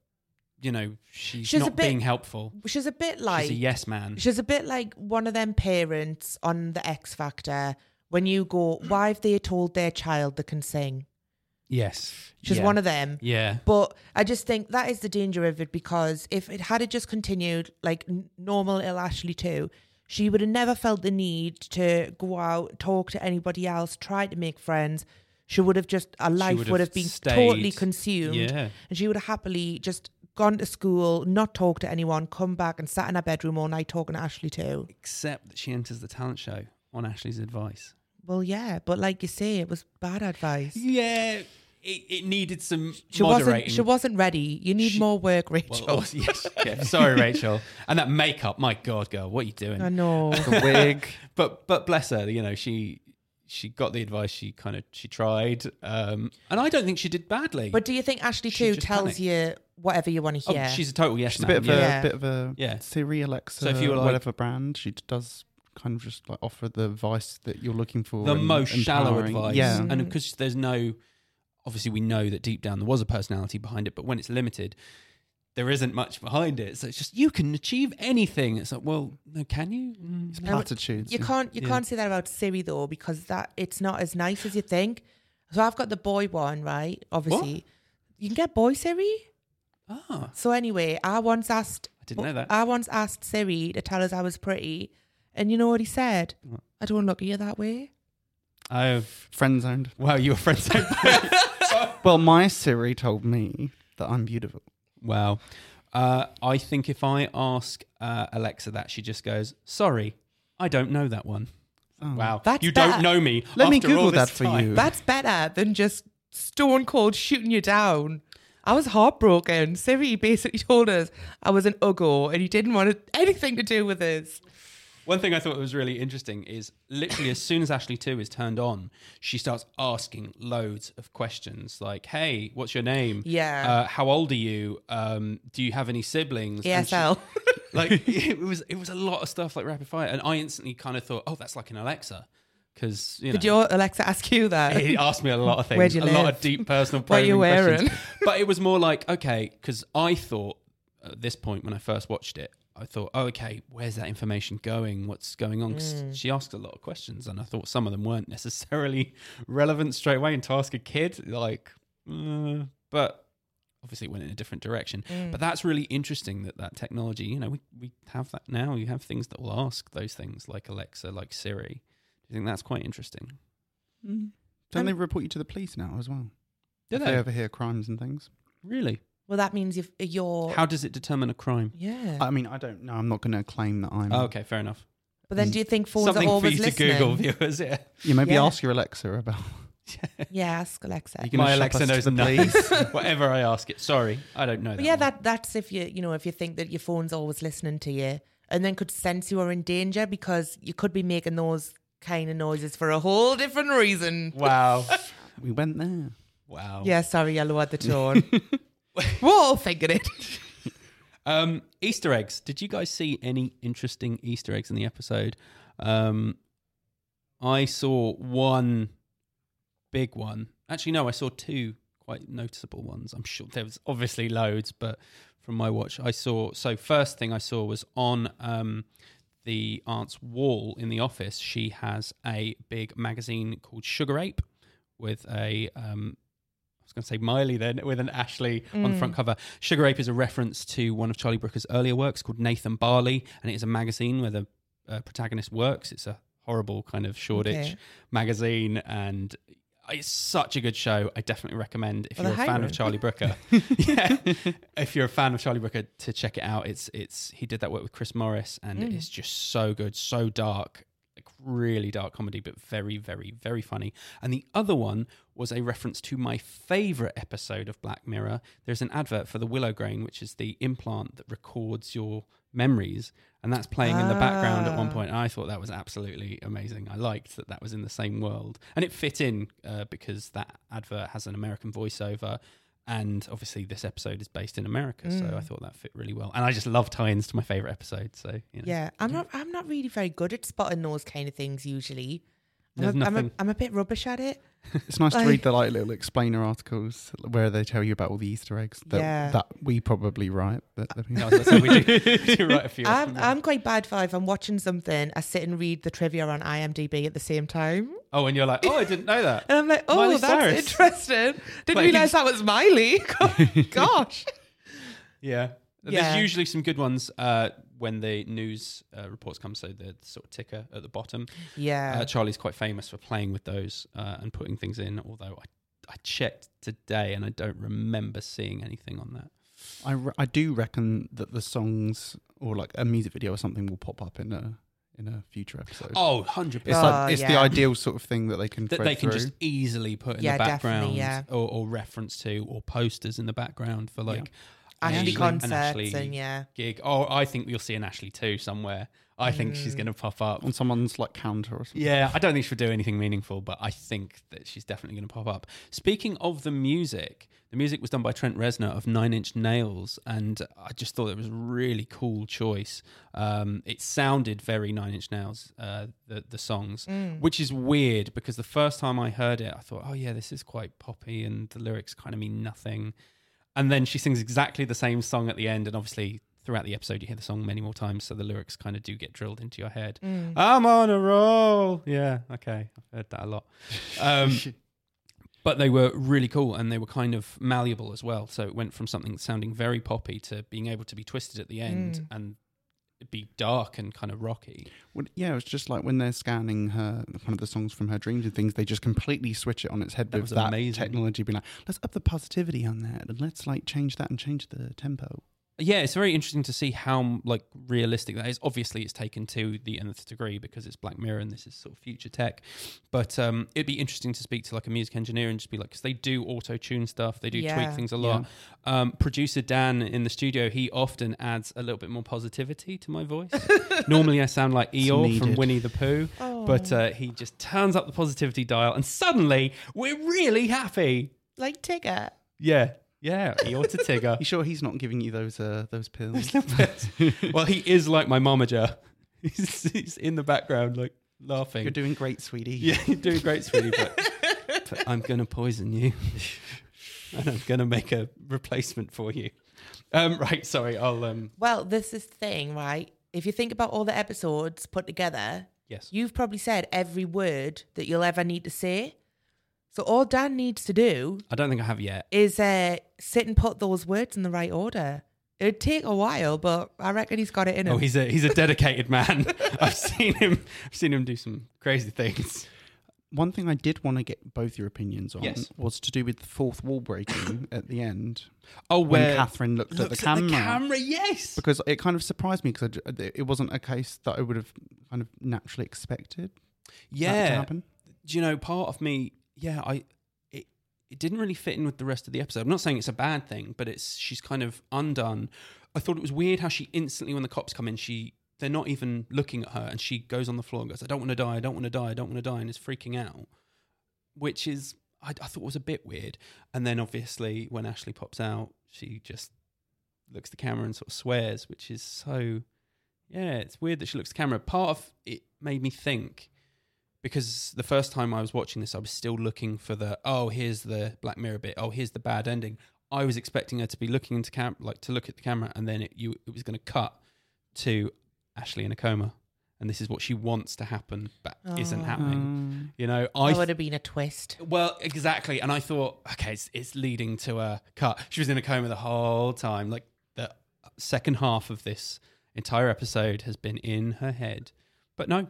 you know she's, She's not bit being helpful. she's a bit like she's a yes man. She's a bit like one of them parents on the X Factor when you go, why have they told their child they can sing? Yes, She's yeah. one of them. Yeah, But I just think that is the danger of it because if it had it just continued like normal little Ashley Too, she would have never felt the need to go out, talk to anybody else, try to make friends. She would have just her life would would have have been stayed- totally consumed, Yeah. and she would have happily just gone to school, not talked to anyone, come back and sat in her bedroom all night talking to Ashley Too. except that she enters the talent show on Ashley's advice. Well, yeah, but like you say, it was bad advice. Yeah, it, it needed some She moderating. wasn't. She wasn't ready. You need She- more work, Rachel. also- yes, yeah, sorry, Rachel. And that makeup, my God, girl, what are you doing? I know. The wig. <laughs> but but bless her, you know, she she got the advice. She kind of she tried, um, and I don't think she did badly. But do you think Ashley She too tells panicked. you whatever you want to oh, hear? she's a total yes She's a bit of yeah. a Yeah. bit of a Yeah. Siri, Alexa, So if you were like- whatever brand, she does kind of just like offer the advice that you're looking for. the and most shallow empowering. advice. Yeah. Mm. And because there's no, obviously, we know that deep down there was a personality behind it, but when it's limited, there isn't much behind it. So it's just, you can achieve anything. It's like, well, no, can you? Mm, It's no. platitudes. you can't. You Yeah. can't say that about Siri though, because that it's not as nice as you think. So I've got the boy one, right? Obviously, you can get boy Siri. Ah, So anyway, I once asked. I didn't know that. I once asked Siri to tell us I was pretty, and you know what he said? What? I don't look at you that way. oh, Friend zoned. wow, you were friends. <laughs> Well, my Siri told me that I'm beautiful. wow. Uh, I think if I ask uh, Alexa that, she just goes, sorry, I don't know that one. Oh. Wow. That's you bad. don't know me. Let me after all Google this that for time. you. That's better than just stone cold shooting you down. I was heartbroken. Siri basically <laughs> told us I was an uggo and he didn't want anything to do with this. One thing I thought was really interesting is literally as soon as Ashley Too is turned on, she starts asking loads of questions like, hey, what's your name? Yeah. Uh, how old are you? Um, do you have any siblings? She- ESL. <laughs> like <laughs> it was it was a lot of stuff like rapid fire. And I instantly kind of thought, oh, that's like an Alexa. Because, you know. Did your Alexa ask you that? He asked me a lot of things, Where'd you a lot of deep personal <laughs> What are you probing questions. wearing? But it was more like, okay, because I thought at this point when I first watched it, I thought, oh, okay, where's that information going? What's going on? 'Cause Mm. she asked a lot of questions, and I thought some of them weren't necessarily <laughs> relevant straight away. And to ask a kid, like, uh, but obviously it went in a different direction. Mm. But that's really interesting that that technology, you know, we, we have that now. You have things that will ask those things like Alexa, like Siri. Do you think that's quite interesting? Don't Um, they report you to the police now as well? Do if they? they overhear crimes and things. Really? Well, that means if you're. How does it determine a crime? yeah. I mean, I don't know. I'm not going to claim that I'm. Oh, okay, fair enough. but then do you think phones Something are for always you to listening? Google, viewers. Yeah. You maybe Yeah. ask your Alexa about. <laughs> Yeah, ask Alexa. You gonna My shop Alexa us to knows the nothing. police? <laughs> Whatever I ask it. Sorry, I don't know. But that yeah, one. that that's if you you know if you think that your phone's always listening to you, and then could sense you are in danger because you could be making those kind of noises for a whole different reason. Wow. <laughs> we went there. wow. Yeah, sorry, I lowered the tone. All thinking it. Um, Easter eggs. Did you guys see any interesting Easter eggs in the episode? Um, I saw one big one. Actually, no, I saw two quite noticeable ones. I'm sure there was obviously loads, but from my watch, I saw. So first thing I saw was on um, the aunt's wall in the office. She has a big magazine called Sugar Ape with a um, I was going to say Miley then with an Ashley on the front cover. Sugar Ape is a reference to one of Charlie Brooker's earlier works called Nathan Barley, and it is a magazine where the uh, protagonist works. It's a horrible kind of Shoreditch Okay. magazine, and it's such a good show. I definitely recommend if Well, you're a fan hiring. of Charlie Brooker. <laughs> yeah, if you're a fan of Charlie Brooker, to check it out. It's it's he did that work with Chris Morris, and Mm. it's just so good, so dark. Really dark comedy, but very, very, very funny. And the other one was a reference to my favorite episode of Black Mirror. There's an advert for the Willow Grain, which is the implant that records your memories, and that's playing in the background at one Ah. point. And I thought that was absolutely amazing. I liked that that was in the same world, and it fit in uh, because that advert has an American voiceover. And obviously, this episode is based in America, so Mm. I thought that fit really well. And I just love tie-ins to my favorite episode. So you know. Yeah, I'm not. I'm not really very good at spotting those kind of things usually. I'm, There's a, I'm, a, nothing- I'm a bit rubbish at it. It's nice to read the like little explainer articles where they tell you about all the Easter eggs that, Yeah. that we probably write. That, uh, that we- <laughs> No, I was gonna say, we do, <laughs> <laughs> do write a few. I'm. I'm quite bad for if I'm watching something, I sit and read the trivia on IMDb at the same time, oh, and you're like, oh, I didn't know that. and I'm like, oh, Miley that's Cyrus. interesting. Didn't Like- realize that was Miley. Gosh. Yeah. Yeah. There's usually some good ones uh, when the news uh, reports come. So the sort of ticker at the bottom. Yeah. Uh, Charlie's quite famous for playing with those uh, and putting things in. Although I, I checked today and I don't remember seeing anything on that. I, re- I do reckon that the songs or like a music video or something will pop up in a in a future episode. Oh, 100 it's Oh, like it's the ideal sort of thing that they can that they can through. just easily put in Yeah, the background yeah. or, or reference to or posters in the background for like Ashley Ashley- concerts an Ashley and yeah. gig. Oh, I think you'll see an Ashley Too somewhere. I think she's Mm. going to pop up. on someone's like counter or something. Yeah, I don't think she'll do anything meaningful, but I think that she's definitely going to pop up. Speaking of the music, the music was done by Trent Reznor of Nine Inch Nails, and I just thought it was a really cool choice. Um, it sounded very Nine Inch Nails, uh, the the songs, which is weird because the first time I heard it, I thought, oh yeah, this is quite poppy, and the lyrics kind of mean nothing. And then she sings exactly the same song at the end, and obviously throughout the episode you hear the song many more times, so the lyrics kind of do get drilled into your head. I'm on a roll. Yeah, okay, I've heard that a lot. Um, <laughs> but they were really cool, and they were kind of malleable as well. So it went from something sounding very poppy to being able to be twisted at the end and be dark and kind of rocky. Well, yeah, it's just like when they're scanning her, kind of the songs from her dreams and things, they just completely switch it on its head That with was that amazing. technology. Being like, let's up the positivity on that, and let's like change that and change the tempo. Yeah, it's very interesting to see how like realistic that is. Obviously, it's taken to the nth degree because it's Black Mirror and this is sort of future tech. But um, it'd be interesting to speak to like a music engineer and just be like, because they do auto tune stuff, they do tweak things a lot. Um, producer Dan in the studio, he often adds a little bit more positivity to my voice. <laughs> Normally, I sound like Eeyore from. Winnie the Pooh, but uh, he just turns up the positivity dial, and suddenly we're really happy. Like Tigger. Yeah, yeah, Eeyore to Tigger. You sure he's not giving you those uh, those pills? <laughs> well, he is like my momager. <laughs> He's, he's in the background, like laughing. You're doing great, sweetie. yeah, you're doing great, sweetie, but, but I'm going to poison you. <laughs> and I'm going to make a replacement for you. Um, right, sorry, I'll. Um, Well, this is the thing, right? If you think about all the episodes put together, yes. you've probably said every word that you'll ever need to say. So all Dan needs to do I don't think I have yet. is uh, sit and put those words in the right order. It'd take a while, but I reckon he's got it in him. Oh, he's a he's a dedicated man. <laughs> I've seen him. I've seen him do some crazy things. One thing I did want to get both your opinions on Yes. was to do with the fourth wall breaking <coughs> at the end Oh, when where Catherine looked at the looks camera. camera, yes. Because it kind of surprised me because it wasn't a case that I would have kind of naturally expected that to Yeah, happen. do you know part of me yeah i it, it didn't really fit in with the rest of the episode. I'm not saying it's a bad thing but it's she's kind of undone. I thought it was weird how she instantly when the cops come in she they're not even looking at her and she goes on the floor and goes i don't want to die i don't want to die i don't want to die and is freaking out which is I, I thought was a bit weird. And then obviously when ashley pops out she just looks the camera and sort of swears which is so yeah it's weird that she looks the camera. Part of it made me think because the first time I was watching this, I was still looking for the oh, here's the Black Mirror bit. Oh, here's the bad ending. I was expecting her to be looking into camp, like to look at the camera, and then it you it was going to cut to Ashley in a coma, and this is what she wants to happen, but isn't Oh. happening. You know, I that would have been a twist. well, exactly. And I thought, okay, it's, it's leading to a cut. She was in a coma the whole time. Like the second half of this entire episode has been in her head. But no,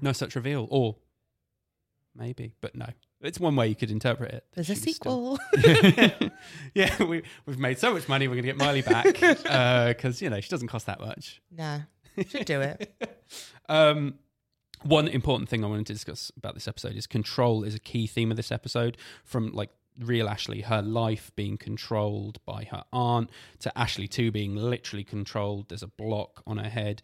no such reveal. Or maybe, but no. It's one way you could interpret it. There's a she was still- sequel. <laughs> yeah, we, we've made so much money, we're going to get Miley back. <laughs> Because, you know, she doesn't cost that much. nah, should do it. <laughs> Um, One important thing I wanted to discuss about this episode is control is a key theme of this episode. From like real Ashley, her life being controlled by her aunt, to Ashley Too being literally controlled. There's a block on her head.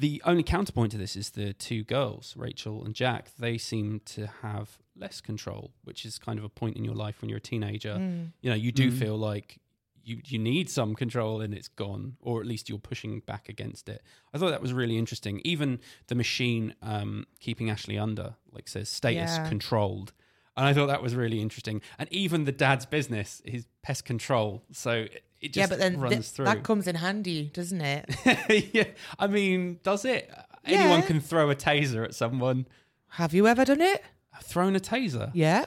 The only counterpoint to this is the two girls, Rachel and Jack. They seem to have less control, which is kind of a point in your life when you're a teenager. Mm. You know, you do Mm. feel like you you need some control and it's gone, or at least you're pushing back against it. I thought that was really interesting. Even the machine um, keeping Ashley under, like says status Yeah. controlled. And I thought that was really interesting. And even the dad's business is pest control. So it, it yeah, but then runs th- through. that comes in handy, doesn't it? <laughs> yeah. I mean, does it? Anyone can throw a taser at someone. Have you ever done it? Thrown a taser? Yeah.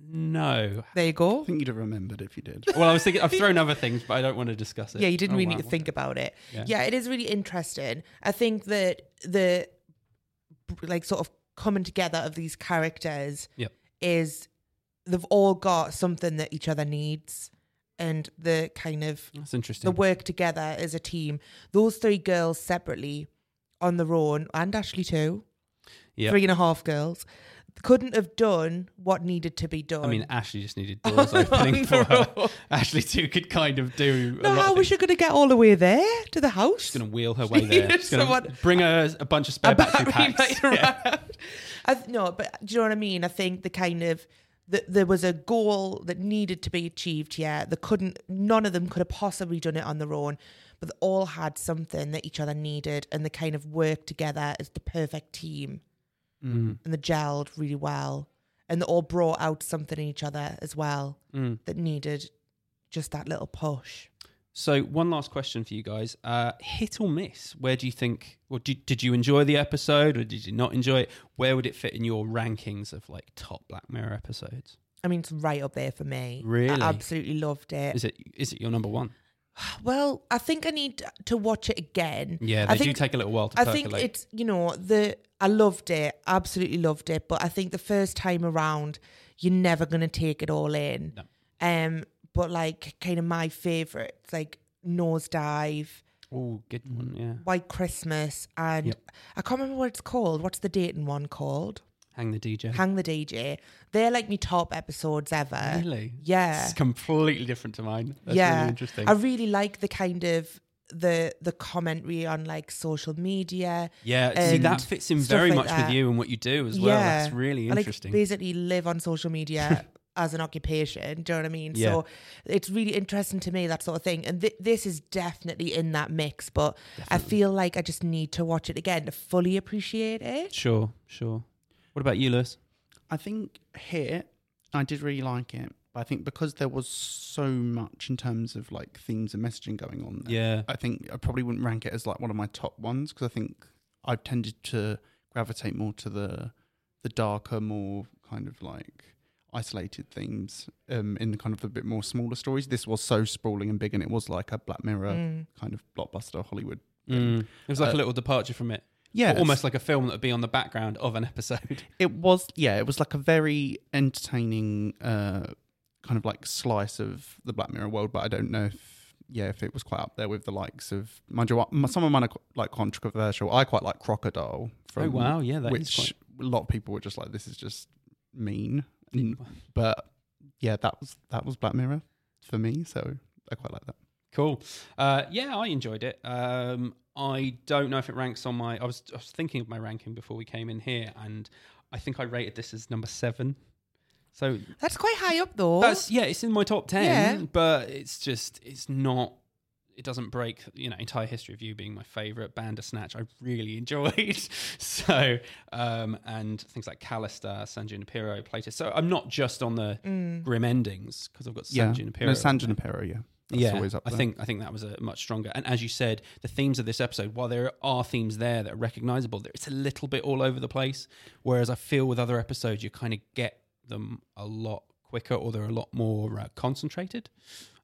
No. There you go. I think you'd have remembered if you did. <laughs> Well, I was thinking I've thrown other things, but I don't want to discuss it. Yeah, you didn't Oh, really wow. need to think about it. Yeah. Yeah. it is really interesting. I think that the like sort of coming together of these characters Yep. is they've all got something that each other needs and the kind of That's interesting. the work together as a team. Those three girls separately on their own, and Ashley Too, yeah. three and a half girls, couldn't have done what needed to be done. I mean, Ashley just needed <laughs> doors opening for her. Ashley Too could kind of do. no, how was she going to get all the way there to the house? She's going to wheel her <laughs> way there. She's going to bring her a bunch of spare battery battery <laughs> packs. might Yeah. I th- no, but do you know what I mean? I think the kind of that there was a goal that needed to be achieved here. They couldn't. None of them could have possibly done it on their own, but they all had something that each other needed, and they kind of worked together as the perfect team, Mm. and they gelled really well, and they all brought out something in each other as well Mm. that needed just that little push. So, one last question for you guys: uh, hit or miss? Where do you think? Or did, did you enjoy the episode, or did you not enjoy it? Where would it fit in your rankings of like top Black Mirror episodes? I mean, it's right up there for me. Really? I absolutely loved it. Is it is it your number one? <sighs> Well, I think I need to watch it again. Yeah, I they do take a little while to I percolate. think it's you know the I loved it, absolutely loved it, but I think the first time around you're never gonna take it all in. No. Um, but like kind of my favorites like Nosedive, oh, good mm-hmm. one. Yeah, White Christmas, and Yep. I can't remember what it's called. What's the dating one called? hang the DJ. Hang the DJ. They're like my top episodes ever. Really? Yeah. It's completely different to mine. That's yeah, really interesting. I really like the kind of the the commentary on like social media. yeah, see, that fits in very like much that. with you and what you do as well. That's really I, interesting. like basically live on social media <laughs> as an occupation. Do you know what I mean? Yeah. So it's really interesting to me that sort of thing. And th- this is definitely in that mix. But I feel like I just need to watch it again to fully appreciate it. Sure, sure. What about you, Lewis? I think here I did really like it, but I think because there was so much in terms of like themes and messaging going on, there, Yeah. I think I probably wouldn't rank it as like one of my top ones because I think I've tended to gravitate more to the the darker, more kind of like isolated themes um, in the kind of the bit more smaller stories. This was so sprawling and big, and it was like a Black Mirror Mm. kind of blockbuster Hollywood. Mm. It was like a Uh, little departure from it. Yeah, Almost like a film that would be on the background of an episode. <laughs> it was yeah it was like a very entertaining uh kind of like slice of the black mirror world but i don't know if yeah if it was quite up there with the likes of mind you what- some of mine are like controversial i quite like crocodile oh, wow. Yeah, that is which quite. a lot of people were just like this is just mean And- but yeah that was that was black mirror for me so i quite like that Cool. Uh, yeah, I enjoyed it. Um, I don't know if it ranks on my. I was, I was thinking of my ranking before we came in here, and I think I rated this as number seven. So That's quite high up though. that's yeah, it's in my top ten, Yeah. but it's just it's not. It doesn't break, you know, entire history of you being my favorite. Bandersnatch, I really <laughs> enjoyed. so, um, and things like Callister, San Junipero, Plato. So I'm not just on the Mm. grim endings because I've got San yeah Junipero. no san on junipero yeah That's yeah, always up I think I think that was a much stronger. And as you said, the themes of this episode, while there are themes there that are recognizable, there- it's a little bit all over the place. Whereas I feel with other episodes, you kind of get them a lot quicker, or they're a lot more uh, concentrated.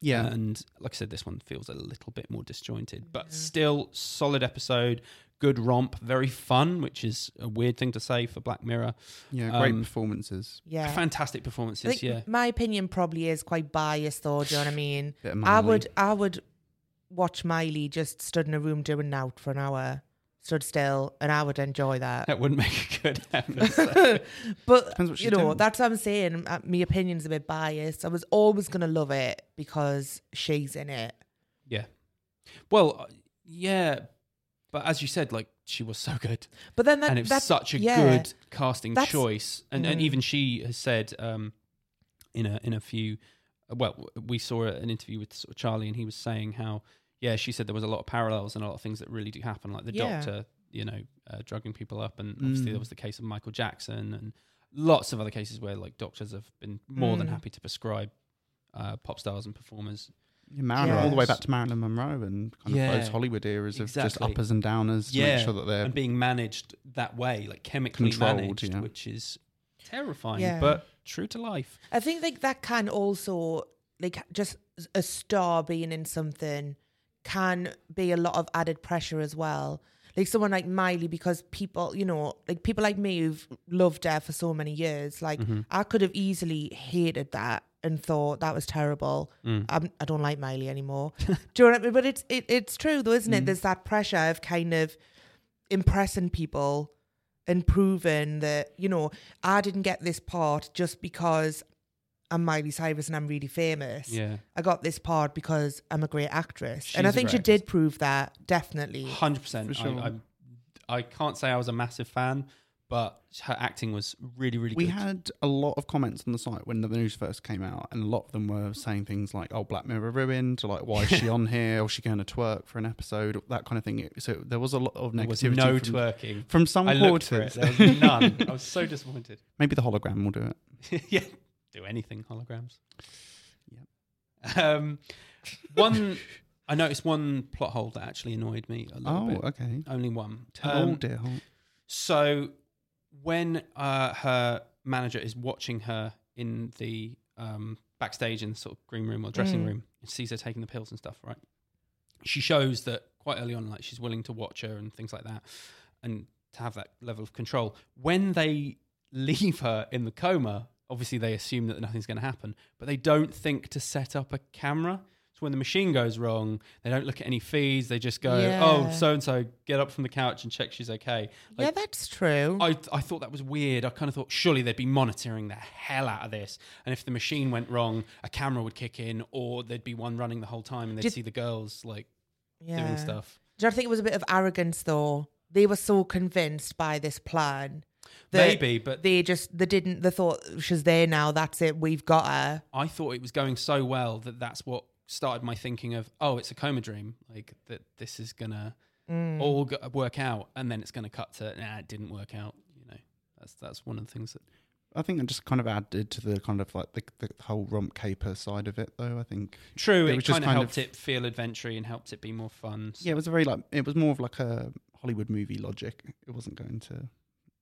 yeah And like I said, this one feels a little bit more disjointed, but still solid episode. Good romp, very fun, which is a weird thing to say for Black Mirror. yeah great um, performances yeah. Fantastic performances, think yeah. my opinion probably is quite biased though, do you know what I mean? Bit of I would I would watch Miley just stood in a room doing nout for an hour. Stood still, and I would enjoy that. That wouldn't make a good <laughs> episode. <laughs> But Depends what you know, doing. that's what I'm saying. Uh, My opinion's a bit biased. I was always gonna love it because she's in it. yeah. Well, uh, yeah, but as you said, like she was so good. But then that, and it was that- such a yeah. good casting choice. And and Mm. even she has said um, in a in a few. Well, we saw an interview with Charlie, and he was saying how yeah, she said there was a lot of parallels and a lot of things that really do happen, like the Yeah. doctor, you know, uh, drugging people up, and obviously Mm. there was the case of Michael Jackson and lots of other cases where like doctors have been more than Mm. happy to prescribe uh, pop stars and performers. Yeah, Marilyn, all the way back to Marilyn Monroe and kind Yeah, of those Hollywood eras of just uppers and downers to yeah, make sure that they're and being managed that way, like chemically Controlled, managed, yeah. which is terrifying, Yeah. but true to life. I think like that can also like just a star being in something can be a lot of added pressure as well. Like someone like Miley, because people, you know, like people like me who've loved her for so many years, like Mm-hmm. I could have easily hated that and thought that was terrible. Mm. I'm, I don't like Miley anymore. <laughs> Do you know what I mean? But it's it, it's true though, isn't Mm. it? There's that pressure of kind of impressing people and proving that you know I didn't get this part just because I'm Miley Cyrus and I'm really famous. Yeah. I got this part because I'm a great actress, She's and I think she did prove that definitely. Hundred percent. For sure. I, I, I can't say I was a massive fan, but her acting was really, really We good. We had a lot of comments on the site when the news first came out, and a lot of them were saying things like, "Oh, Black Mirror ruined," or like, "Why is she <laughs> on here? Or is she going to twerk for an episode?" That kind of thing. So there was a lot of there was negativity no from, twerking. from some I looked for it. quarters. There was none. I was so <laughs> disappointed. Maybe the hologram will do it. <laughs> yeah, do anything holograms. Yep. Um, one, I noticed one plot hole that actually annoyed me a little Oh, bit. okay. Only one. Um, all, dear. So when uh, her manager is watching her in the um, backstage in the sort of green room or dressing Mm. room and sees her taking the pills and stuff, right? She shows that quite early on, like she's willing to watch her and things like that, and to have that level of control. When they <laughs> leave her in the coma, obviously they assume that nothing's going to happen, but they don't think to set up a camera. So when the machine goes wrong, they don't look at any feeds. They just go, oh, Yeah. "Oh, so and so, get up from the couch and check she's okay." Like, yeah, that's true. I, I thought that was weird. I kind of thought surely they'd be monitoring the hell out of this, and if the machine went wrong, a camera would kick in, or there'd be one running the whole time, and they'd Did- see the girls like yeah. doing stuff. Do you think it was a bit of arrogance though? They were so convinced by this plan. That Maybe, but they just they didn't. They thought she's there now. That's it. We've got her. I thought it was going so well that that's what started my thinking of oh, it's a coma dream, like that this is gonna Mm. all go- work out, and then it's gonna cut to nah, it didn't work out. You know, that's that's one of the things that I think it just kind of added to the kind of like the, the whole romp caper side of it, though. I think. true. It It, was just kind of helped of- it feel adventure and helped it be more fun. Yeah, it was a very like it was more of like a Hollywood movie logic. It wasn't going to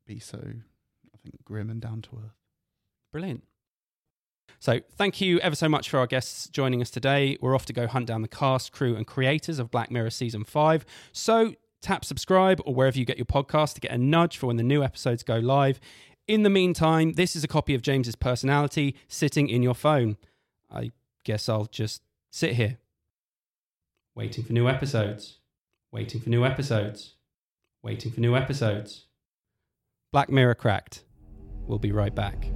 be so, I think, grim and down to earth. Brilliant. So, thank you ever so much for our guests joining us today. We're off to go hunt down the cast, crew, and creators of Black Mirror Season 5. So, tap subscribe or wherever you get your podcast to get a nudge for when the new episodes go live. In the meantime, this is a copy of James's personality sitting in your phone. I guess I'll just sit here, waiting for new episodes, waiting for new episodes, waiting for new episodes. Black Mirror Cracked. We'll be right back.